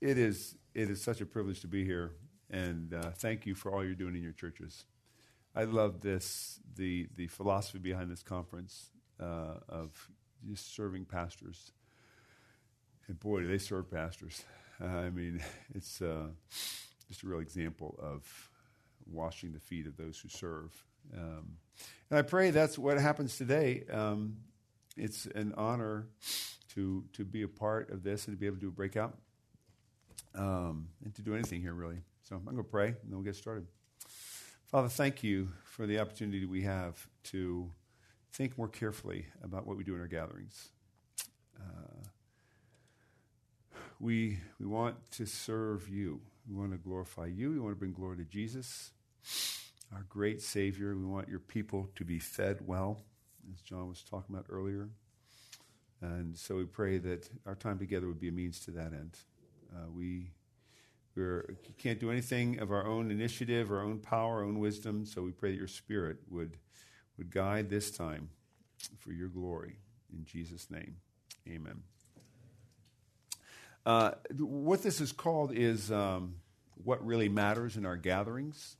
it is it is such a privilege to be here, and uh, thank you for all you're doing in your churches. I love this the the philosophy behind this conference uh, of just serving pastors. And boy, do they serve pastors! I mean, it's uh, just a real example of washing the feet of those who serve. Um, and I pray that's what happens today. Um, it's an honor to to be a part of this and to be able to do a breakout um, and to do anything here, really. So I'm going to pray, and then we'll get started. Father, thank you for the opportunity we have to think more carefully about what we do in our gatherings. Uh, we, we want to serve you. We want to glorify you. We want to bring glory to Jesus, our great Savior. We want your people to be fed well, as John was talking about earlier. And so we pray that our time together would be a means to that end. Uh, we we're, can't do anything of our own initiative, our own power, our own wisdom. So we pray that your Spirit would would guide this time for your glory. In Jesus' name, Amen. Uh, what this is called is um, what really matters in our gatherings,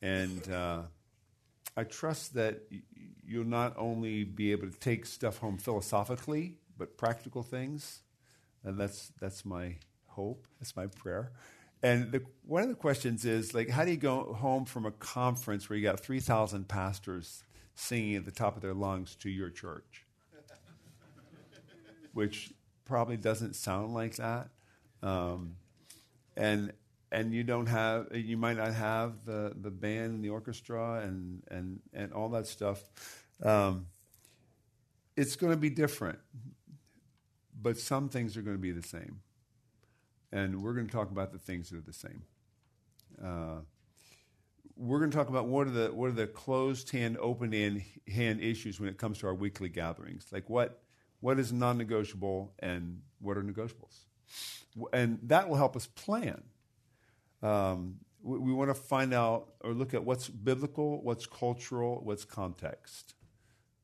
and uh, I trust that you'll not only be able to take stuff home philosophically, but practical things. And that's that's my hope. That's my prayer. And the, one of the questions is like, how do you go home from a conference where you got three thousand pastors singing at the top of their lungs to your church, which probably doesn't sound like that, um, and and you don't have you might not have the the band and the orchestra and and and all that stuff. Um, it's going to be different, but some things are going to be the same. And we're going to talk about the things that are the same. Uh, we're going to talk about what are the what are the closed hand, open hand, hand issues when it comes to our weekly gatherings. Like what what is non-negotiable and what are negotiables, and that will help us plan. Um, we, we want to find out or look at what's biblical, what's cultural, what's context.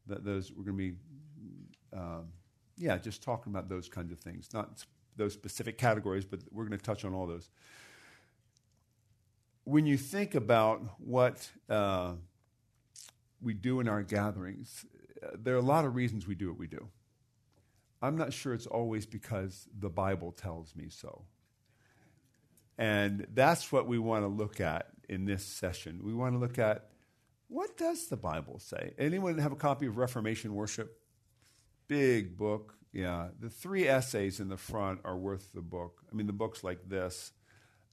That those we're going to be, um, yeah, just talking about those kinds of things, not those specific categories, but we're going to touch on all those. When you think about what uh, we do in our gatherings, uh, there are a lot of reasons we do what we do. I'm not sure it's always because the Bible tells me so. And that's what we want to look at in this session. We want to look at what does the Bible say? Anyone have a copy of Reformation Worship? Big book. Yeah. The three essays in the front are worth the book. I mean, the book's like this.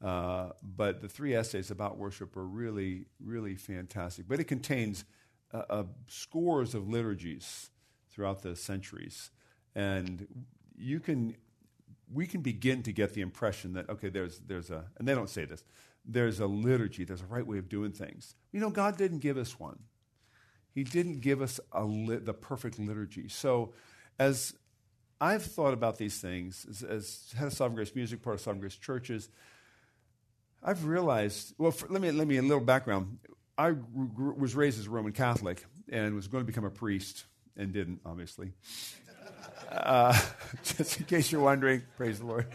Uh, but the three essays about worship are really, really fantastic. But it contains uh, uh, scores of liturgies throughout the centuries. And you can, we can begin to get the impression that, okay, there's, there's a, and they don't say this, there's a liturgy, there's a right way of doing things. You know, God didn't give us one. He didn't give us the perfect liturgy. So, as I've thought about these things, as, as head of Sovereign Grace Music, part of Sovereign Grace Churches, I've realized, well, for, let, me, let me a little background. I was raised as a Roman Catholic and was going to become a priest and didn't, obviously. Uh, just in case you're wondering, praise the Lord.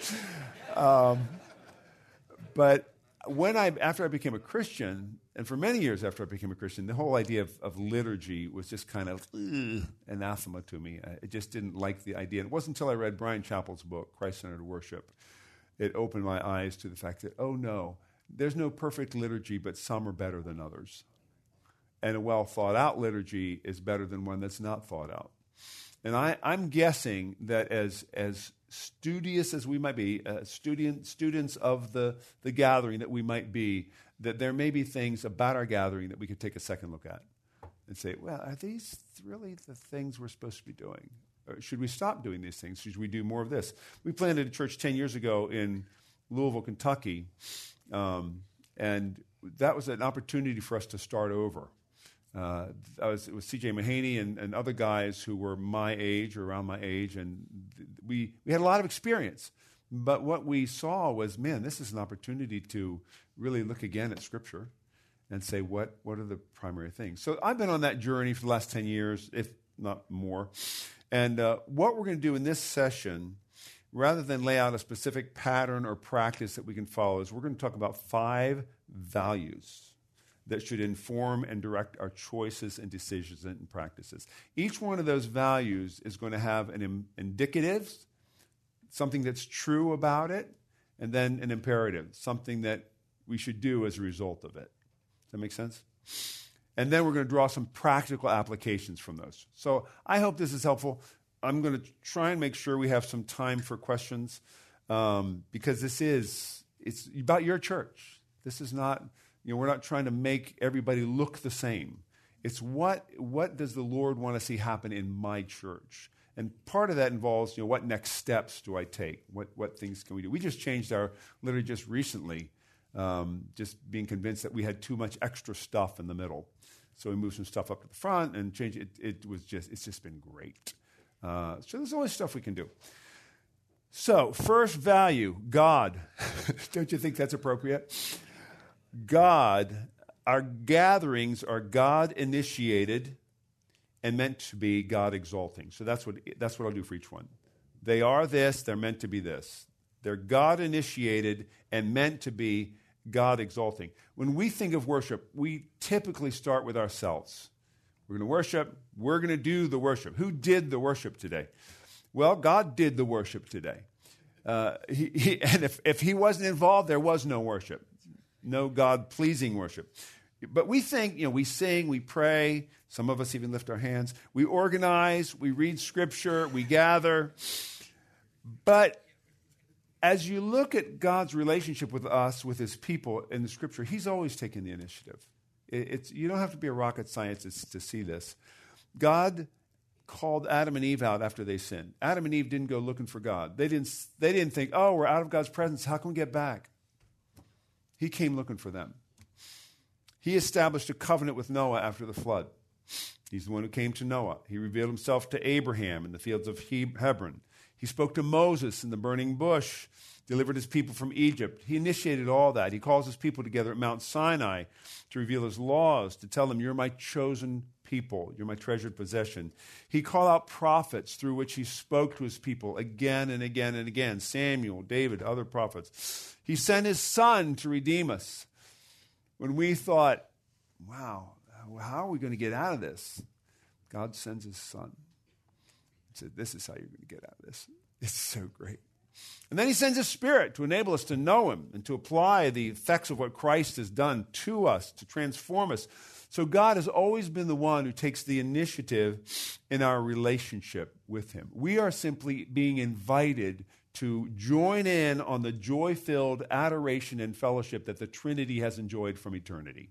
Um, but when I, after I became a Christian, and for many years after I became a Christian, the whole idea of, of liturgy was just kind of anathema to me. I just didn't like the idea. It wasn't until I read Bryan Chapell's book, Christ Centered Worship, it opened my eyes to the fact that, oh no, there's no perfect liturgy, but some are better than others. And a well thought out liturgy is better than one that's not thought out. And I, am guessing that as, as studious as we might be, uh, student, students of the, the gathering that we might be, that there may be things about our gathering that we could take a second look at and say, well, are these really the things we're supposed to be doing? Or should we stop doing these things? Should we do more of this? We planted a church 10 years ago in Louisville, Kentucky, um, and that was an opportunity for us to start over. Uh, I was, it was C.J. Mahaney and, and, other guys who were my age or around my age, and we, we had a lot of experience. But what we saw was, man, this is an opportunity to really look again at Scripture and say, what, what are the primary things? So I've been on that journey for the last 10 years, if not more. And uh, what we're going to do in this session, rather than lay out a specific pattern or practice that we can follow, is we're going to talk about five values that should inform and direct our choices and decisions and practices. Each one of those values is going to have an Im- indicative, something that's true about it, and then an imperative, something that we should do as a result of it. Does that make sense? And then we're going to draw some practical applications from those. So I hope this is helpful. I'm going to try and make sure we have some time for questions um, because this is it's about your church. This is not you know we're not trying to make everybody look the same. It's what what does the Lord want to see happen in my church? And part of that involves you know what next steps do I take? What what things can we do? We just changed our literally just recently. Um, just being convinced that we had too much extra stuff in the middle. So we moved some stuff up to the front and changed it. It was just, it's just been great. Uh, so there's always stuff we can do. So, first value, God. Don't you think that's appropriate? God, our gatherings are God initiated and meant to be God exalting. So that's what, that's what I'll do for each one. They are this, they're meant to be this. They're God initiated and meant to be God exalting. When we think of worship, we typically start with ourselves. We're going to worship. We're going to do the worship. Who did the worship today? Well, God did the worship today. Uh, he, he, and if, if He wasn't involved, there was no worship, no God pleasing worship. But we think, you know, we sing, we pray. Some of us even lift our hands. We organize, we read scripture, we gather. But as you look at God's relationship with us, with his people in the scripture, he's always taking the initiative. It's, you don't have to be a rocket scientist to see this. God called Adam and Eve out after they sinned. Adam and Eve didn't go looking for God. They didn't, they didn't think, oh, we're out of God's presence. How can we get back? He came looking for them. He established a covenant with Noah after the flood. He's the one who came to Noah. He revealed himself to Abraham in the fields of Hebron. He spoke to Moses in the burning bush, delivered his people from Egypt. He initiated all that. He calls his people together at Mount Sinai to reveal his laws, to tell them, You're my chosen people, you're my treasured possession. He called out prophets through which he spoke to his people again and again and again Samuel, David, other prophets. He sent his son to redeem us. When we thought, Wow, how are we going to get out of this? God sends his son He said, This is how you're going to get out of this. It's so great. And then he sends his spirit to enable us to know him and to apply the effects of what Christ has done to us, to transform us. So God has always been the one who takes the initiative in our relationship with him. We are simply being invited to join in on the joy filled adoration and fellowship that the Trinity has enjoyed from eternity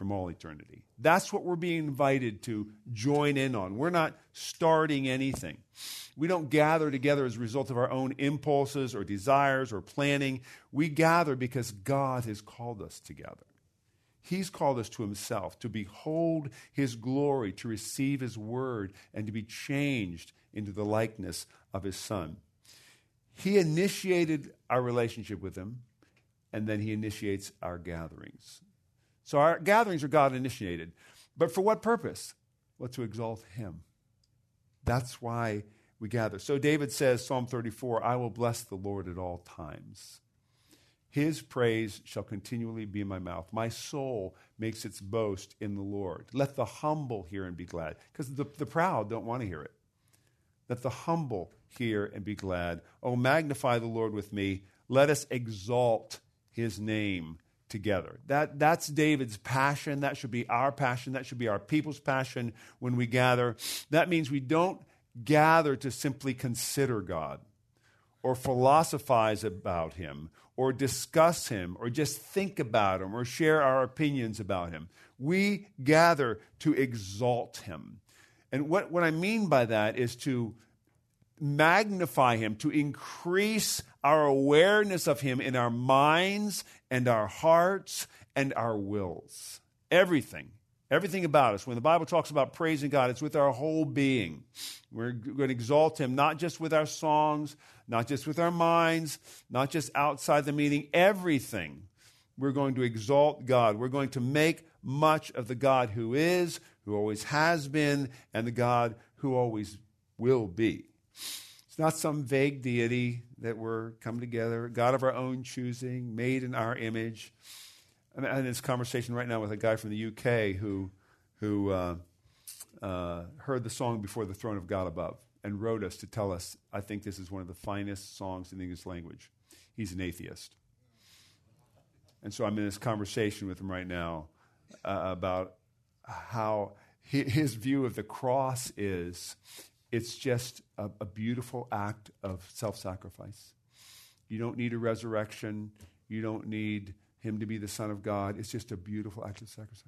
from all eternity. That's what we're being invited to join in on. We're not starting anything. We don't gather together as a result of our own impulses or desires or planning. We gather because God has called us together. He's called us to Himself, to behold His glory, to receive His word, and to be changed into the likeness of His Son. He initiated our relationship with Him, and then He initiates our gatherings. So our gatherings are God initiated. But for what purpose? Well, to exalt Him. That's why we gather. So David says, Psalm 34, I will bless the Lord at all times. His praise shall continually be in my mouth. My soul makes its boast in the Lord. Let the humble hear and be glad. Because the, the proud don't want to hear it. Let the humble hear and be glad. Oh, magnify the Lord with me. Let us exalt his name together. That, that's David's passion. That should be our passion. That should be our people's passion when we gather. That means we don't gather to simply consider God or philosophize about him or discuss him or just think about him or share our opinions about him. We gather to exalt him. And what, what I mean by that is to magnify him, to increase our awareness of him in our minds and our hearts and our wills. Everything. Everything about us. When the Bible talks about praising God, it's with our whole being. We're going to exalt Him not just with our songs, not just with our minds, not just outside the meeting, everything. We're going to exalt God. We're going to make much of the God who is, who always has been, and the God who always will be. It's not some vague deity that we're come together, God of our own choosing, made in our image. I'm in this conversation right now with a guy from the UK who, who uh, uh, heard the song Before the Throne of God Above and wrote us to tell us, I think this is one of the finest songs in the English language. He's an atheist. And so I'm in this conversation with him right now uh, about how his view of the cross is it's just a, a beautiful act of self sacrifice. You don't need a resurrection, you don't need him to be the Son of God. It's just a beautiful act of sacrifice.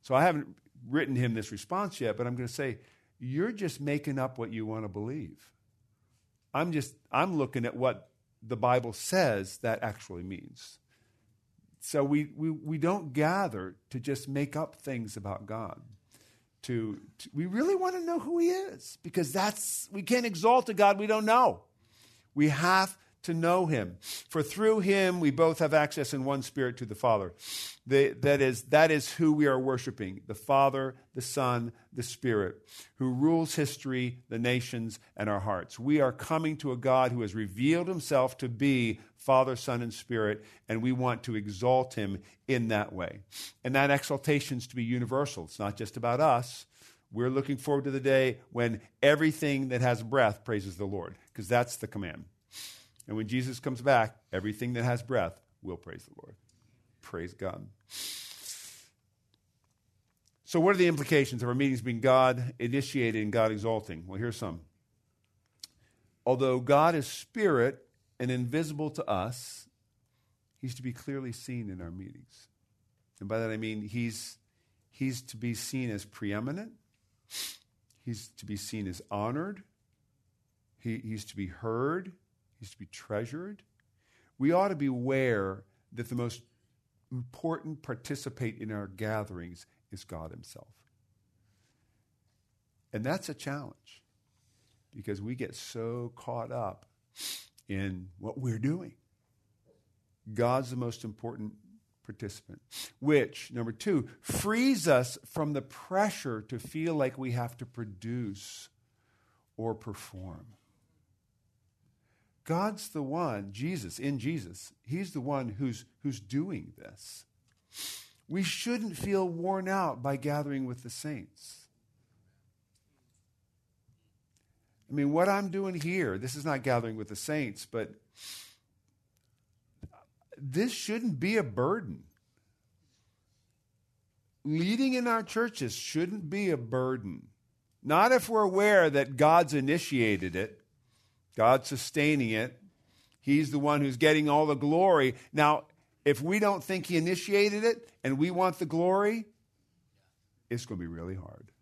So I haven't written him this response yet, but I'm going to say, you're just making up what you want to believe. I'm just, I'm looking at what the Bible says that actually means. So we, we, we don't gather to just make up things about God. To, to we really want to know who He is because that's we can't exalt a God we don't know. We have to know him. For through him we both have access in one spirit to the Father. The, that, is, that is who we are worshiping the Father, the Son, the Spirit, who rules history, the nations, and our hearts. We are coming to a God who has revealed himself to be Father, Son, and Spirit, and we want to exalt him in that way. And that exaltation is to be universal. It's not just about us. We're looking forward to the day when everything that has breath praises the Lord, because that's the command. And when Jesus comes back, everything that has breath will praise the Lord. Praise God. So, what are the implications of our meetings being God initiated and God exalting? Well, here's some. Although God is spirit and invisible to us, he's to be clearly seen in our meetings. And by that I mean he's, he's to be seen as preeminent, he's to be seen as honored, he, he's to be heard, He's to be treasured. We ought to be aware that the most important participate in our gatherings is God Himself. And that's a challenge because we get so caught up in what we're doing. God's the most important participant, which, number two, frees us from the pressure to feel like we have to produce or perform. God's the one, Jesus, in Jesus, He's the one who's, who's doing this. We shouldn't feel worn out by gathering with the saints. I mean, what I'm doing here, this is not gathering with the saints, but this shouldn't be a burden. Leading in our churches shouldn't be a burden. Not if we're aware that God's initiated it God's sustaining it. He's the one who's getting all the glory. Now, if we don't think He initiated it and we want the glory, it's going to be really hard.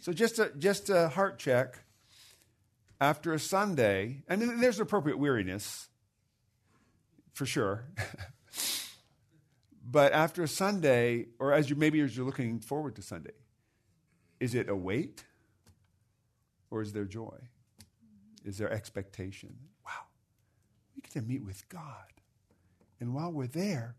So, just a, just a heart check after a Sunday, and there's appropriate weariness, for sure. but after a Sunday, or as you maybe as you're looking forward to Sunday, is it a weight or is there joy? Is their expectation. Wow, we get to meet with God. And while we're there,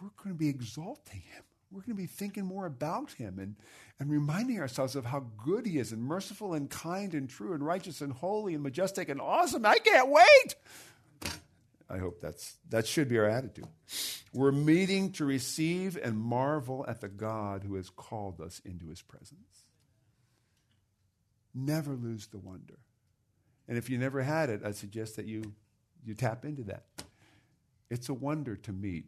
we're going to be exalting Him. We're going to be thinking more about Him and, and reminding ourselves of how good He is and merciful and kind and true and righteous and holy and majestic and awesome. I can't wait. I hope that's, that should be our attitude. We're meeting to receive and marvel at the God who has called us into His presence. Never lose the wonder. And if you never had it, I suggest that you, you tap into that. It's a wonder to meet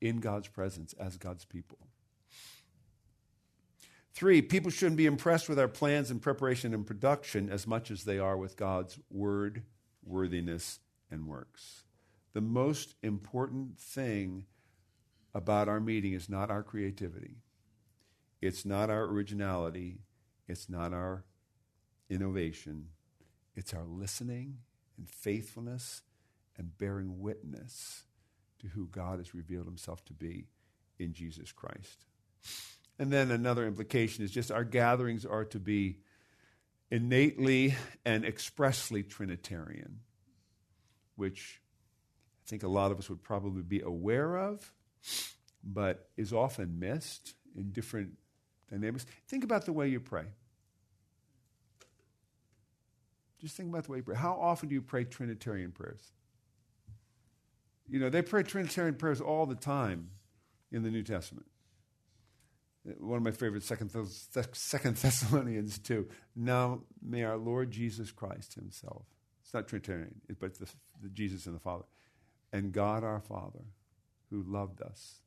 in God's presence as God's people. Three, people shouldn't be impressed with our plans and preparation and production as much as they are with God's word, worthiness, and works. The most important thing about our meeting is not our creativity, it's not our originality, it's not our innovation, it's our listening and faithfulness and bearing witness to who God has revealed himself to be in Jesus Christ. And then another implication is just our gatherings are to be innately and expressly Trinitarian, which I think a lot of us would probably be aware of, but is often missed in different dynamics. Think about the way you pray. Just think about the way you pray. How often do you pray Trinitarian prayers? You know, they pray Trinitarian prayers all the time in the New Testament. One of my favorites, Second, Second Thessalonians 2. Now may our Lord Jesus Christ himself, it's not Trinitarian, but the, the Jesus and the Father, and God our Father, who loved us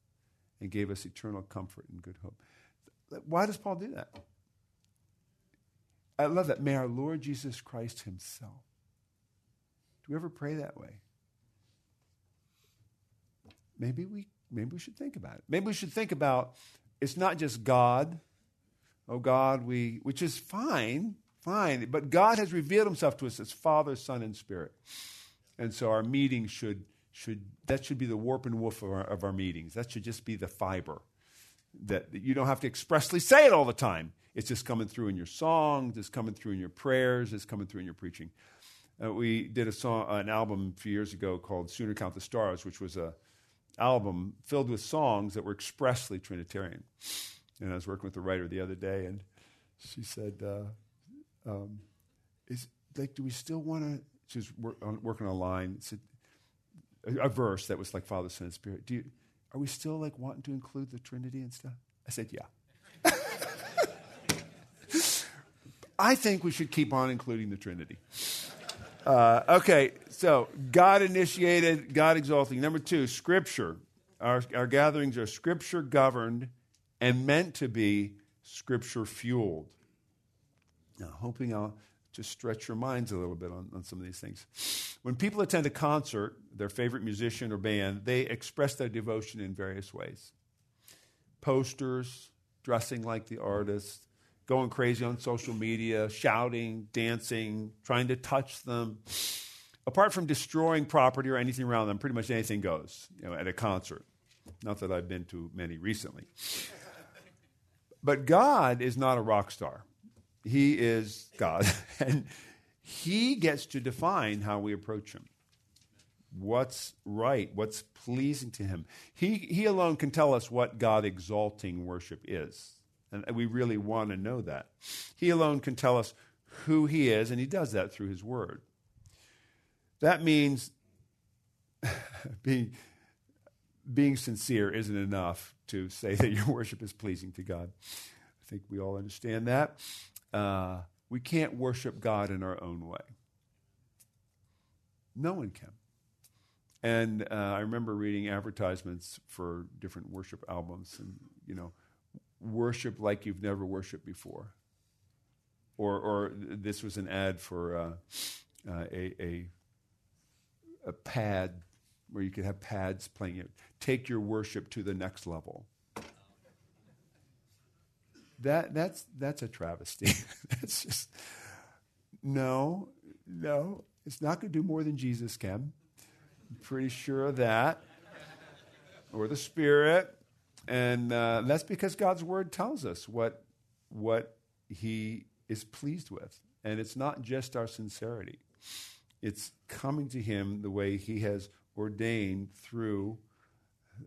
and gave us eternal comfort and good hope. Why does Paul do that? I love that. May our Lord Jesus Christ himself. Do we ever pray that way? Maybe we maybe we should think about it. Maybe we should think about it's not just God. Oh God, we which is fine, fine, but God has revealed himself to us as Father, Son, and Spirit. And so our meetings should should that should be the warp and woof of our, of our meetings. That should just be the fiber. That you don't have to expressly say it all the time. It's just coming through in your songs, it's coming through in your prayers, it's coming through in your preaching. Uh, we did a song, an album a few years ago called "Sooner Count the Stars," which was a album filled with songs that were expressly Trinitarian. And I was working with the writer the other day, and she said, uh, um, "Is like, do we still want to?" She was work, on, working on a line. Said, a, a, verse that was like Father, Son, and Spirit. Do you, are we still like wanting to include the Trinity and stuff? I said, "Yeah." I think we should keep on including the Trinity. Uh, okay, so God initiated, God exalting. Number two, Scripture. Our, our gatherings are Scripture governed and meant to be Scripture fueled. Now, hoping I'll just stretch your minds a little bit on, on some of these things. When people attend a concert, their favorite musician or band, they express their devotion in various ways posters, dressing like the artist, going crazy on social media, shouting, dancing, trying to touch them. Apart from destroying property or anything around them, pretty much anything goes you know, at a concert. Not that I've been to many recently. but God is not a rock star. He is God. and He gets to define how we approach Him. What's right, what's pleasing to Him. He, he alone can tell us what God exalting worship is. And we really want to know that. He alone can tell us who He is, and He does that through His Word. That means being, being sincere isn't enough to say that your worship is pleasing to God. I think we all understand that. Uh, we can't worship God in our own way. No one can. And uh, I remember reading advertisements for different worship albums, and you know, worship like you've never worshiped before. Or, or this was an ad for uh, uh, a, a, a pad where you could have pads playing it. Take your worship to the next level. That, that's, that's a travesty. that's just, no, no, it's not going to do more than Jesus can. I'm pretty sure of that. Or the Spirit. And uh, that's because God's word tells us what, what he is pleased with. And it's not just our sincerity, it's coming to him the way he has ordained through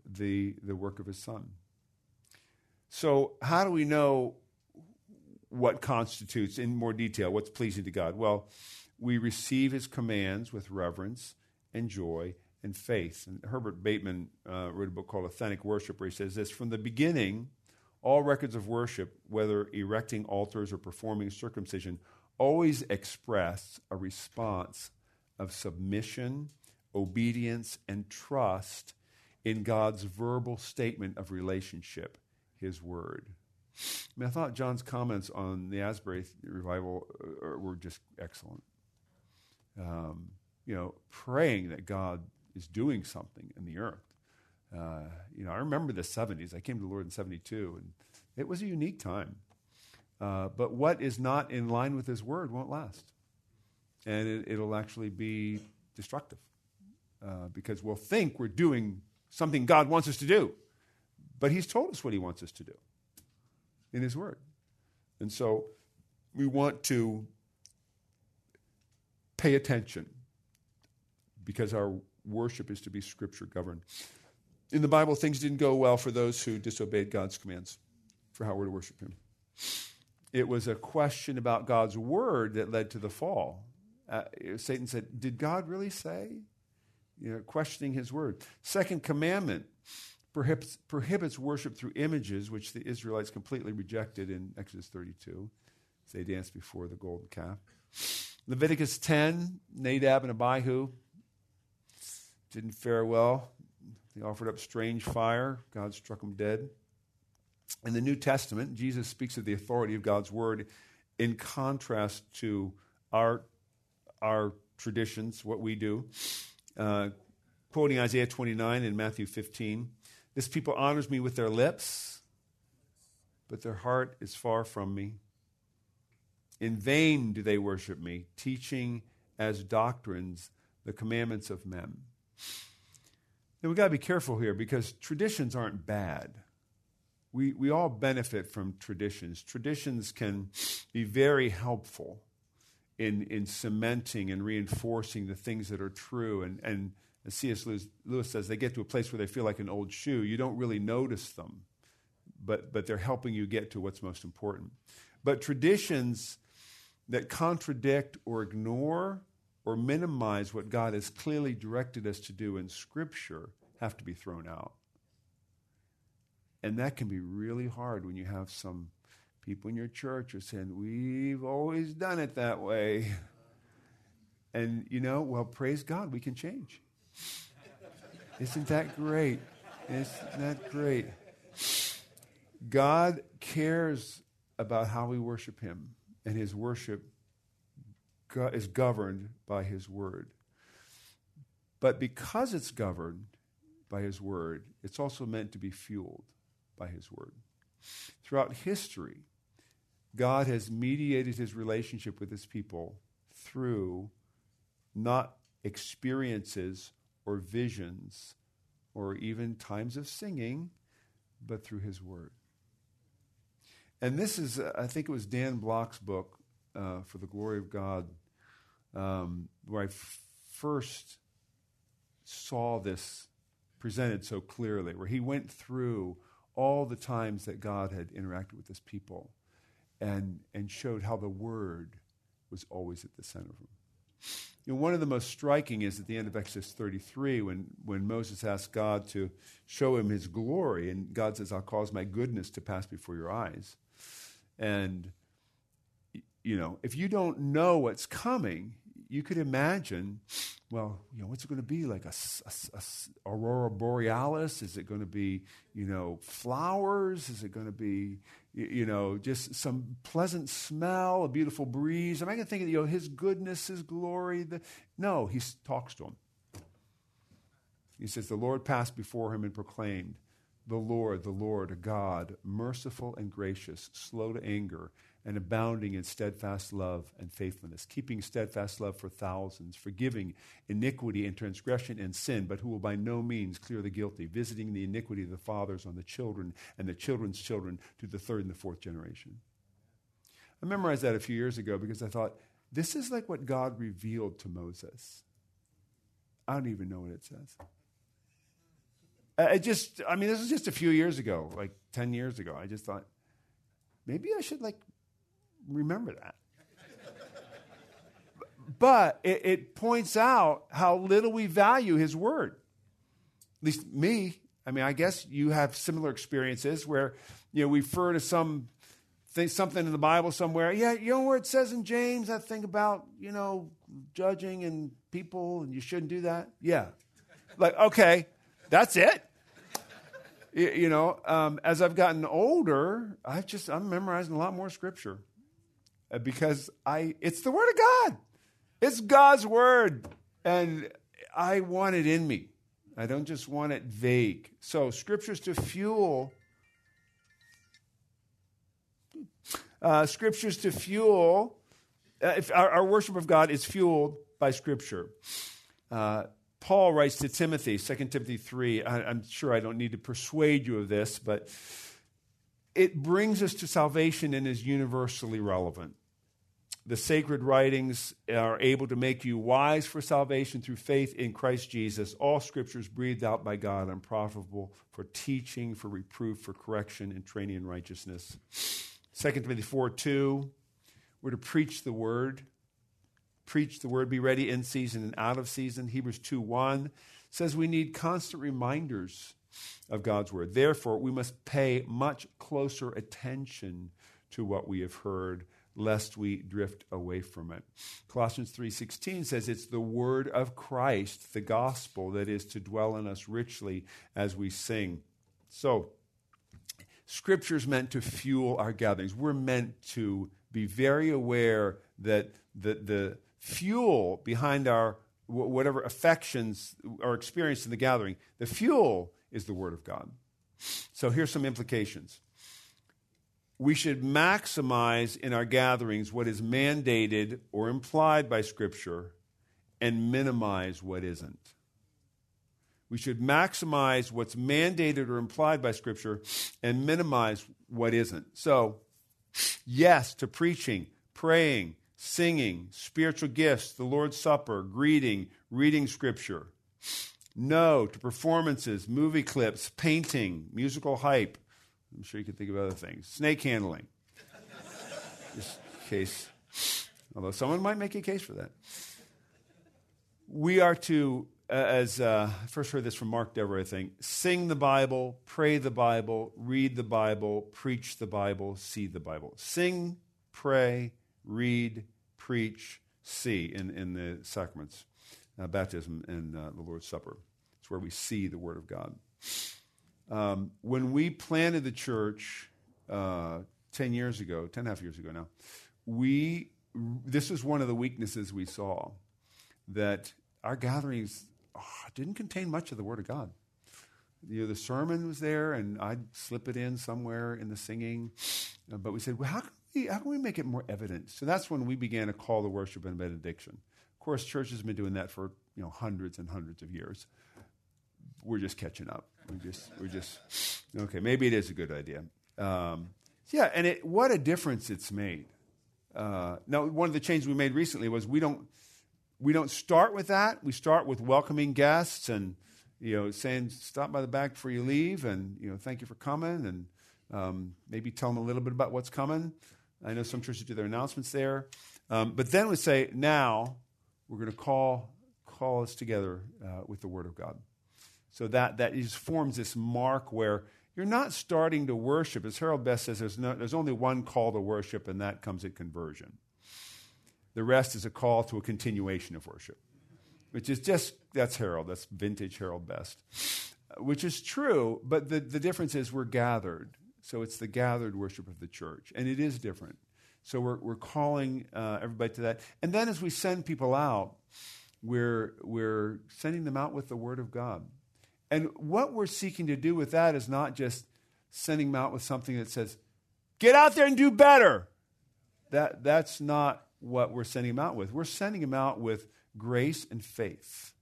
the, the work of his son. So, how do we know what constitutes, in more detail, what's pleasing to God? Well, we receive his commands with reverence and joy and faith. And Herbert Bateman uh, wrote a book called Authentic Worship, where he says this From the beginning, all records of worship, whether erecting altars or performing circumcision, always express a response of submission, obedience, and trust in God's verbal statement of relationship, His Word. I mean, I thought John's comments on the Asbury revival uh, were just excellent. Um, you know, praying that God is doing something in the earth. Uh, you know, I remember the 70s. I came to the Lord in 72, and it was a unique time. Uh, but what is not in line with His Word won't last. And it, will actually be destructive uh, because we'll think we're doing something God wants us to do. But He's told us what He wants us to do in His Word. And so we want to pay attention because our worship is to be scripture governed. In the Bible, things didn't go well for those who disobeyed God's commands for how we're to worship Him. It was a question about God's word that led to the fall. uh, Satan said, Did God really say? You know, questioning his word. Second commandment prohibits, prohibits worship through images, which the Israelites completely rejected in Exodus 32. as They danced before the golden calf. Leviticus 10, Nadab and Abihu didn't fare well. They offered up strange fire. God struck them dead. In the New Testament, Jesus speaks of the authority of God's word in contrast to our, our traditions, what we do. Uh, quoting Isaiah 29 and Matthew 15 This people honors me with their lips, but their heart is far from me. In vain do they worship me, teaching as doctrines the commandments of men. Now we've got to be careful here because traditions aren't bad. We, we all benefit from traditions. Traditions can be very helpful in, in cementing and reinforcing the things that are true. And, and as C.S. Lewis, Lewis says, they get to a place where they feel like an old shoe. You don't really notice them, but, but they're helping you get to what's most important. But traditions that contradict or ignore or minimize what God has clearly directed us to do in Scripture have to be thrown out. And that can be really hard when you have some people in your church are saying, We've always done it that way. And, you know, well, praise God, we can change. Isn't that great? Isn't that great? God cares about how we worship Him and his worship is governed by his word. But because it's governed by his word, it's also meant to be fueled by his word. Throughout history, God has mediated his relationship with his people through not experiences or visions or even times of singing, but through his word. And this is, uh, I think it was Dan Block's book, uh, For the Glory of God, um, where I f- first saw this presented so clearly, where he went through all the times that God had interacted with his people and, and showed how the Word was always at the center of them. You know, one of the most striking is at the end of Exodus 33 when, when Moses asked God to show him his glory, and God says, I'll cause my goodness to pass before your eyes. And, you know, if you don't know what's coming, you could imagine, well, you know, what's it going to be like a, a, a, aurora borealis? Is it going to be, you know, flowers? Is it going to be, you, know, just some pleasant smell, a beautiful breeze? Am I going to think of, you know, his goodness, his glory? The, no, he talks to him. He says, the Lord passed before him and proclaimed, the Lord, the Lord, a God, merciful and gracious, slow to anger, and abounding in steadfast love and faithfulness, keeping steadfast love for thousands, forgiving iniquity and transgression and sin, but who will by no means clear the guilty, visiting the iniquity of the fathers on the children and the children's children to the third and the fourth generation. I memorized that a few years ago because I thought, this is like what God revealed to Moses. I don't even know what it says. It just, I mean, this was just a few years ago, like 10 years ago. I just thought, maybe I should, like, remember that. but it, it, points out how little we value his word. At least me. I mean, I guess you have similar experiences where, you know, we refer to some thing, something in the Bible somewhere. Yeah, you know where it says in James that thing about, you know, judging and people and you shouldn't do that? Yeah. Like, okay, that's it. You know, um, as I've gotten older, I've just I'm memorizing a lot more scripture because I it's the word of God. It's God's word, and I want it in me. I don't just want it vague. So scriptures to fuel. Uh, scriptures to fuel. Uh, our, our, worship of God is fueled by scripture. Uh, Paul writes to Timothy, 2 Timothy 3. I, I'm sure I don't need to persuade you of this, but it brings us to salvation and is universally relevant. The sacred writings are able to make you wise for salvation through faith in Christ Jesus. All scriptures breathed out by God and profitable for teaching, for reproof, for correction, and training in righteousness. 2 Timothy 4 2, we're to preach the word. preach the word, be ready in season and out of season. Hebrews 2 1 says we need constant reminders of God's word. Therefore, we must pay much closer attention to what we have heard lest we drift away from it. Colossians 3:16 says it's the word of Christ, the gospel that is to dwell in us richly as we sing. So, scripture's meant to fuel our gatherings. We're meant to be very aware that the, the fuel behind our whatever affections are experienced in the gathering, the fuel is the word of God. So here's some implications we should maximize in our gatherings what is mandated or implied by Scripture and minimize what isn't. We should maximize what's mandated or implied by Scripture and minimize what isn't. So, yes to preaching, praying, singing, spiritual gifts, the Lord's Supper, greeting, reading Scripture. No to performances, movie clips, painting, musical hype, I'm sure you can think of other things. Snake handling. Just case. Although someone might make a case for that. We are to, uh, as uh, I first heard this from Mark Dever, I think, sing the Bible, pray the Bible, read the Bible, preach the Bible, see the Bible. Sing, pray, read, preach, see in, in the sacraments, uh, baptism and uh, the Lord's Supper. It's where we see the Word of God. Um, when we planted the church uh, 10 years ago, 10 and a half years ago now, we, this was one of the weaknesses we saw that our gatherings oh, didn't contain much of the Word of God. You know, the sermon was there, and I'd slip it in somewhere in the singing. Uh, but we said, well, how can we, how can we make it more evident? So that's when we began to call the worship and benediction. Of course, church has been doing that for you know hundreds and hundreds of years. We're just catching up. We just, we just, okay, maybe it is a good idea. Um, yeah, and it, what a difference it's made. Uh, now, one of the changes we made recently was we don't, we don't start with that. We start with welcoming guests and, you know, saying stop by the back before you leave, and you know, thank you for coming, and um, maybe tell them a little bit about what's coming. I know some churches do their announcements there, um, but then we say now we're going to call call us together uh, with the Word of God. So that, that just forms this mark where you're not starting to worship. As Harold Best says, there's, no, there's only one call to worship, and that comes at conversion. The rest is a call to a continuation of worship, which is just, that's Harold, that's vintage Harold Best, which is true, but the, the difference is we're gathered. So it's the gathered worship of the church, and it is different. So we're, we're calling uh, everybody to that. And then as we send people out, we're, we're sending them out with the Word of God. And what we're seeking to do with that is not just sending them out with something that says, get out there and do better. That, that's not what we're sending them out with. We're sending them out with grace and faith.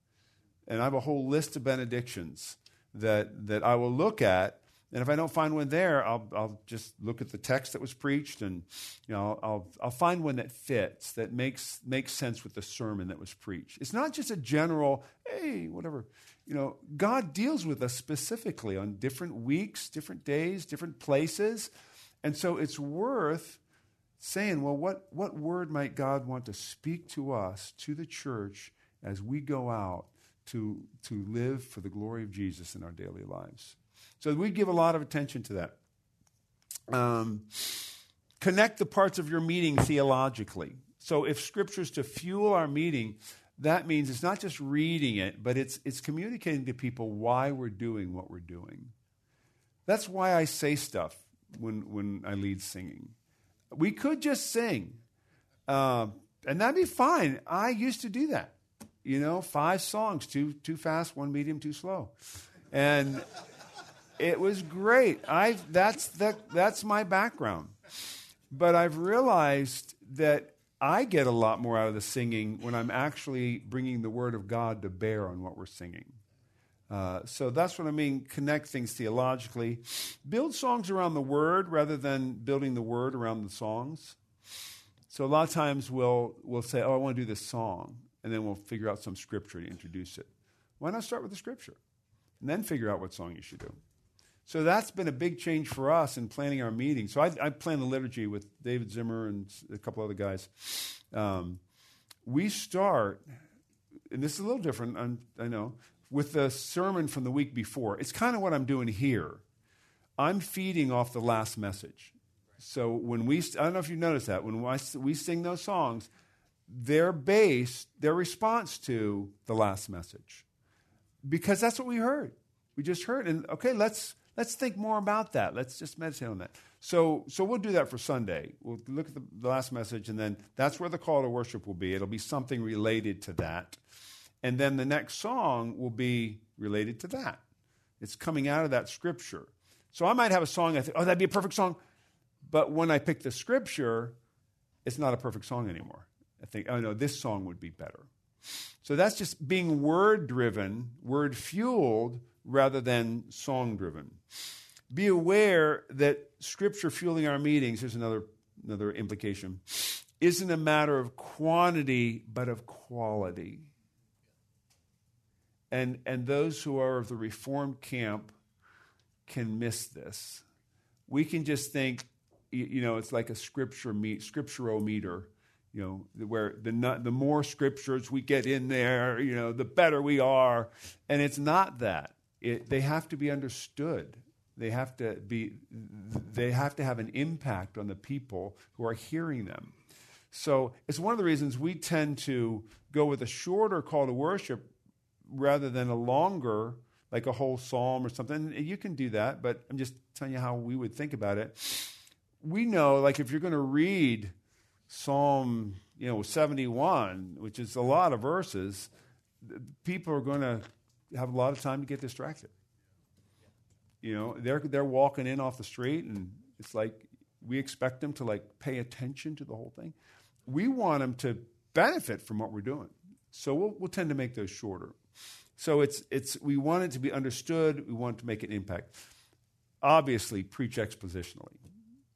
And I have a whole list of benedictions that, that I will look at. And if I don't find one there, I'll, I'll just look at the text that was preached and you know, I'll, I'll find one that fits, that makes, makes sense with the sermon that was preached. It's not just a general, hey, whatever you know, God deals with us specifically on different weeks, different days, different places. And so it's worth saying, well, what, what word might God want to speak to us, to the church, as we go out to, to live for the glory of Jesus in our daily lives? So we give a lot of attention to that. Um, connect the parts of your meeting theologically. So if scripture is to fuel our meeting, that means it's not just reading it, but it's, it's communicating to people why we're doing what we're doing. That's why I say stuff when, when I lead singing. We could just sing, uh, and that'd be fine. I used to do that. You know, five songs, two, two fast, one medium, two slow. And it was great. I, that's, the, that's my background. But I've realized that I get a lot more out of the singing when I'm actually bringing the Word of God to bear on what we're singing. Uh, so that's what I mean. Connect things theologically. Build songs around the Word rather than building the Word around the songs. So a lot of times we'll, we'll say, Oh, I want to do this song. And then we'll figure out some scripture to introduce it. Why not start with the scripture? And then figure out what song you should do. So that's been a big change for us in planning our meetings. So I, I plan the liturgy with David Zimmer and a couple other guys. Um, we start, and this is a little different, I'm, i know, with the sermon from the week before. It's kind of what I'm doing here. I'm feeding off the last message. So when we, I don't know if you noticed that, when we sing those songs, they're based, their response to the last message. Because that's what we heard. We just heard. And okay, let's let's think more about that. Let's just meditate on that. So so we'll do that for Sunday. We'll look at the, the last message, and then that's where the call to worship will be. It'll be something related to that. And then the next song will be related to that. It's coming out of that scripture. So I might have a song, I think, oh, that'd be a perfect song. But when I pick the scripture, it's not a perfect song anymore. I think, oh no, this song would be better. So that's just being word driven, word fueled, rather than song driven. Be aware that scripture fueling our meetings, here's another, another implication, isn't a matter of quantity, but of quality. And, and those who are of the Reformed camp can miss this. We can just think, you know, it's like a scripture meet, scripturometer you know, where the, the more scriptures we get in there, you know, the better we are. And it's not that. It, they have to be understood. They have to be, they have to have an impact on the people who are hearing them. So it's one of the reasons we tend to go with a shorter call to worship rather than a longer, like a whole psalm or something. You can do that, but I'm just telling you how we would think about it. We know, like, if you're going to read Psalm, you know, 71, which is a lot of verses, people are going to have a lot of time to get distracted. You know, they're they're walking in off the street, and it's like we expect them to like pay attention to the whole thing. We want them to benefit from what we're doing, so we'll, we'll tend to make those shorter. So it's it's we want it to be understood. We want to make an impact. Obviously, preach expositionally.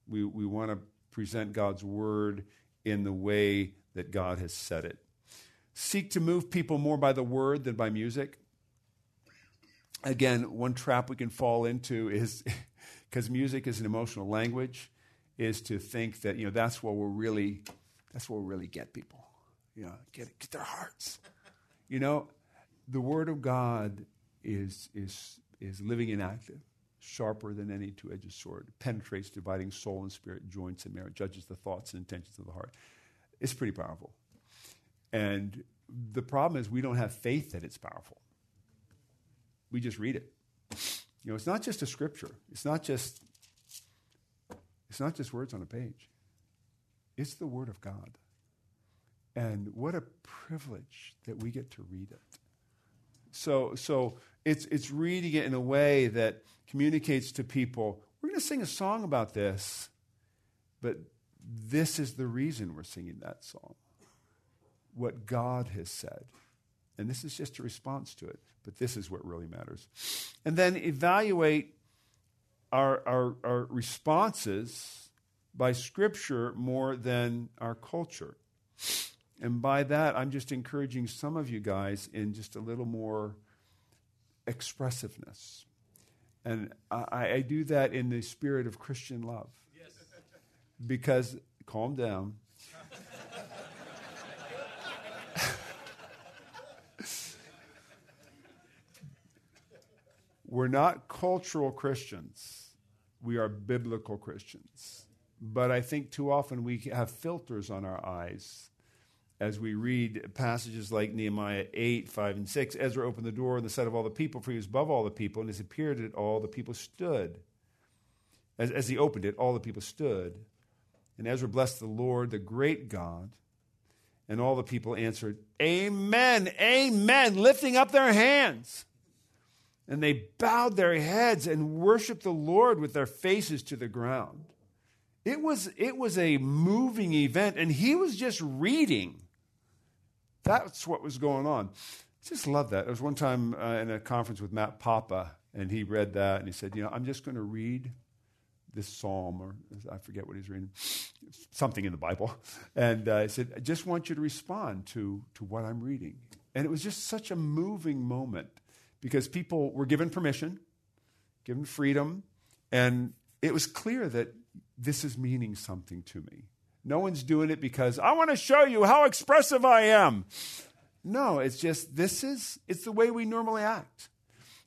We we want to present God's word in the way that God has said it. Seek to move people more by the word than by music. Again, one trap we can fall into is because music is an emotional language, is to think that you know that's what we'll really that's what will really get people. You know, get get their hearts. You know, the word of God is is is living and active sharper than any two edged sword, penetrates, dividing soul and spirit, joints and marrow, judges the thoughts and intentions of the heart. It's pretty powerful. And the problem is we don't have faith that it's powerful. We just read it. You know, it's not just a scripture. It's not just it's not just words on a page. It's the word of God. And what a privilege that we get to read it. So so it's it's reading it in a way that communicates to people, we're going to sing a song about this, but this is the reason we're singing that song. What God has said. And this is just a response to it, but this is what really matters. And then evaluate our, our, our responses by Scripture more than our culture. And by that, I'm just encouraging some of you guys in just a little more expressiveness. And I, I do that in the spirit of Christian love. Yes. Because, calm down. We're not cultural Christians. We are biblical Christians. But I think too often we have filters on our eyes as we read passages like Nehemiah 8, 5, and 6, Ezra opened the door in the sight of all the people, for he was above all the people, and as he appeared at all, the people stood. As, as he opened it, all the people stood. And Ezra blessed the Lord, the great God. And all the people answered, Amen, Amen, lifting up their hands. And they bowed their heads and worshiped the Lord with their faces to the ground. It was, it was a moving event, and he was just reading that's what was going on. I just love that. There was one time uh, in a conference with Matt Papa, and he read that, and he said, You know, I'm just going to read this psalm, or I forget what he's reading, something in the Bible. And uh, he said, I just want you to respond to, to what I'm reading. And it was just such a moving moment because people were given permission, given freedom, and it was clear that this is meaning something to me. No one's doing it because I want to show you how expressive I am. No, it's just this is it's the way we normally act.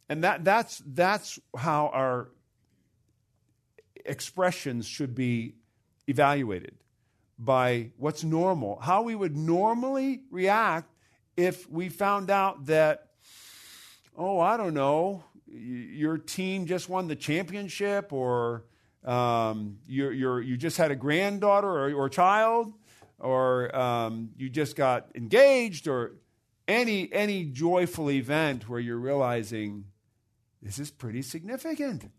And that that's that's how our expressions should be evaluated by what's normal, how we would normally react if we found out that, oh, I don't know, your team just won the championship or um, you're, you're, you just had a granddaughter or, or child or um, you just got engaged or any, any joyful event where you're realizing this is pretty significant.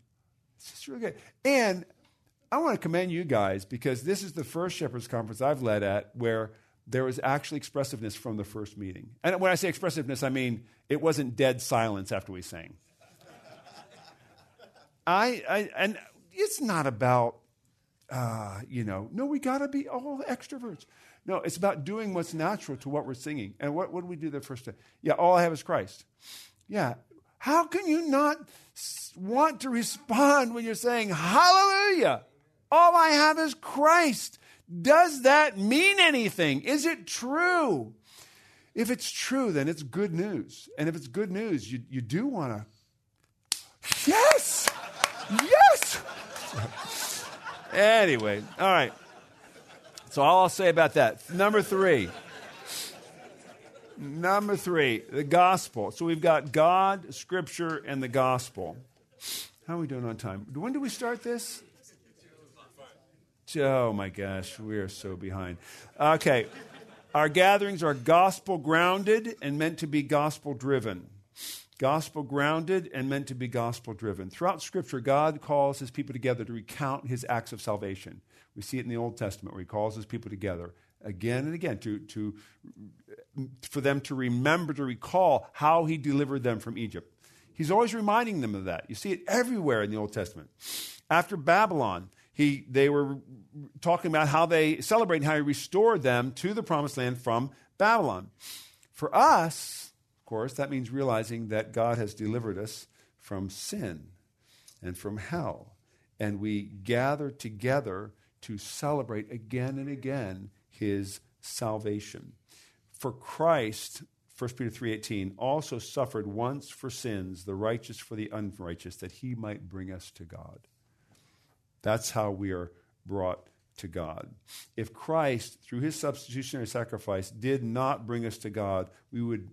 This is really good. And I want to commend you guys because this is the first Shepherds Conference I've led at where there was actually expressiveness from the first meeting. And when I say expressiveness, I mean it wasn't dead silence after we sang. I, I and it's not about uh, you know, no, we got to be all extroverts. No, it's about doing what's natural to what we're singing. And what, what do we do the first day? Yeah, all I have is Christ. Yeah. How can you not want to respond when you're saying, Hallelujah? All I have is Christ. Does that mean anything? Is it true? If it's true, then it's good news. And if it's good news, you, you do want to. Yes! Yes! anyway, all right. So all I'll say about that. Number three. Number three, the gospel. So we've got God, Scripture, and the gospel. How are we doing on time? When do we start this? Oh my gosh, we are so behind. Okay, our gatherings are gospel grounded and meant to be gospel driven. Gospel grounded and meant to be gospel driven. Throughout Scripture, God calls his people together to recount his acts of salvation. We see it in the Old Testament where he calls his people together again and again to, to, for them to remember, to recall how he delivered them from Egypt. He's always reminding them of that. You see it everywhere in the Old Testament. After Babylon, he, they were talking about how they celebrate how he restored them to the promised land from Babylon. For us, of course, that means realizing that God has delivered us from sin and from hell. And we gather together to celebrate again and again his salvation. For Christ, 1 Peter 3:18 also suffered once for sins, the righteous for the unrighteous, that he might bring us to God. That's how we are brought to God. If Christ, through his substitutionary sacrifice, did not bring us to God, we would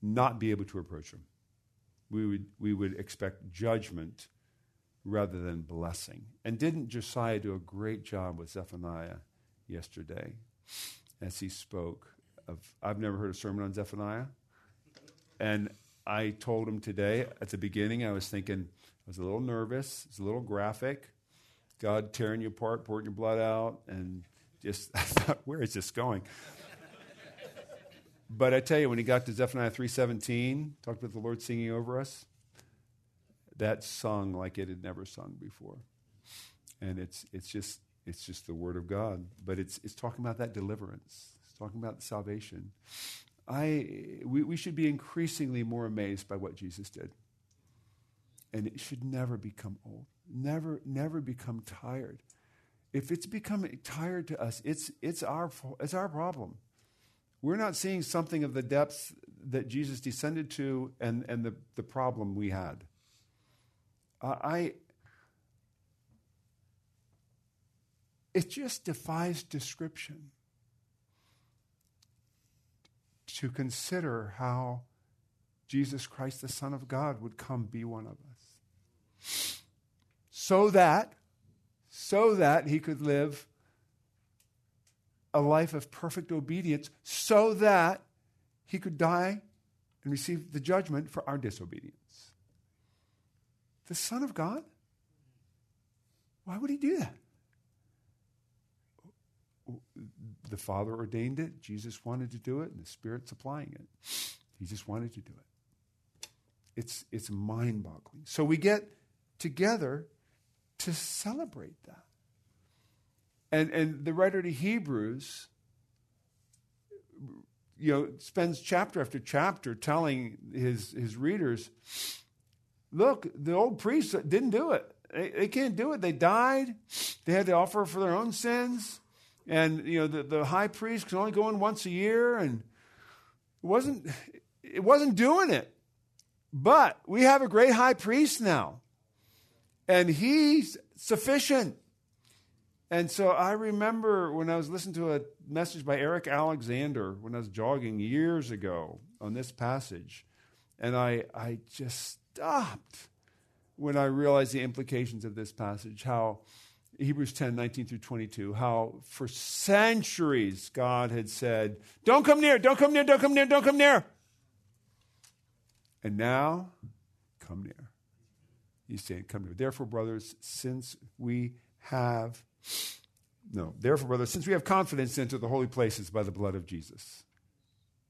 not be able to approach him. We would, we would expect judgment rather than blessing. And didn't Josiah do a great job with Zephaniah yesterday as he spoke of I've never heard a sermon on Zephaniah. And I told him today at the beginning, I was thinking, I was a little nervous, it's a little graphic. God tearing you apart, pouring your blood out, and just I thought, where is this going? but I tell you, when he got to Zephaniah three seventeen, talked about the Lord singing over us. That sung like it had never sung before, and it's it's just it's just the word of God. But it's it's talking about that deliverance. It's talking about salvation. I we, we should be increasingly more amazed by what Jesus did, and it should never become old never, never become tired. If it's becoming tired to us, it's, it's, our, it's our problem. We're not seeing something of the depths that Jesus descended to and, and the, the problem we had. Uh, I, it just defies description to consider how Jesus Christ, the Son of God, would come be one of us so that so that he could live a life of perfect obedience so that he could die and receive the judgment for our disobedience. The Son of God? Why would he do that? The Father ordained it, Jesus wanted to do it, and the Spirit's applying it. He just wanted to do it. It's, it's mind boggling. So we get together to celebrate that. And, and the writer to Hebrews, you know, spends chapter after chapter telling his, his readers, look, the old priests didn't do it. They, they can't do it. They died. They had to offer for their own sins. And, you know, the, the high priest can only go in once a year, and it wasn't, it wasn't doing it. But we have a great high priest now, and he's sufficient. And so I remember when I was listening to a message by Eric Alexander when I was jogging years ago on this passage, and I, I just stopped when I realized the implications of this passage, how Hebrews 10, 19 through 22, how for centuries God had said, Don't come near, don't come near, don't come near, don't come near. And now, come near. He's saying, Come near. Therefore, brothers, since we have, no, therefore, brothers, since we have confidence into the holy places by the blood of Jesus,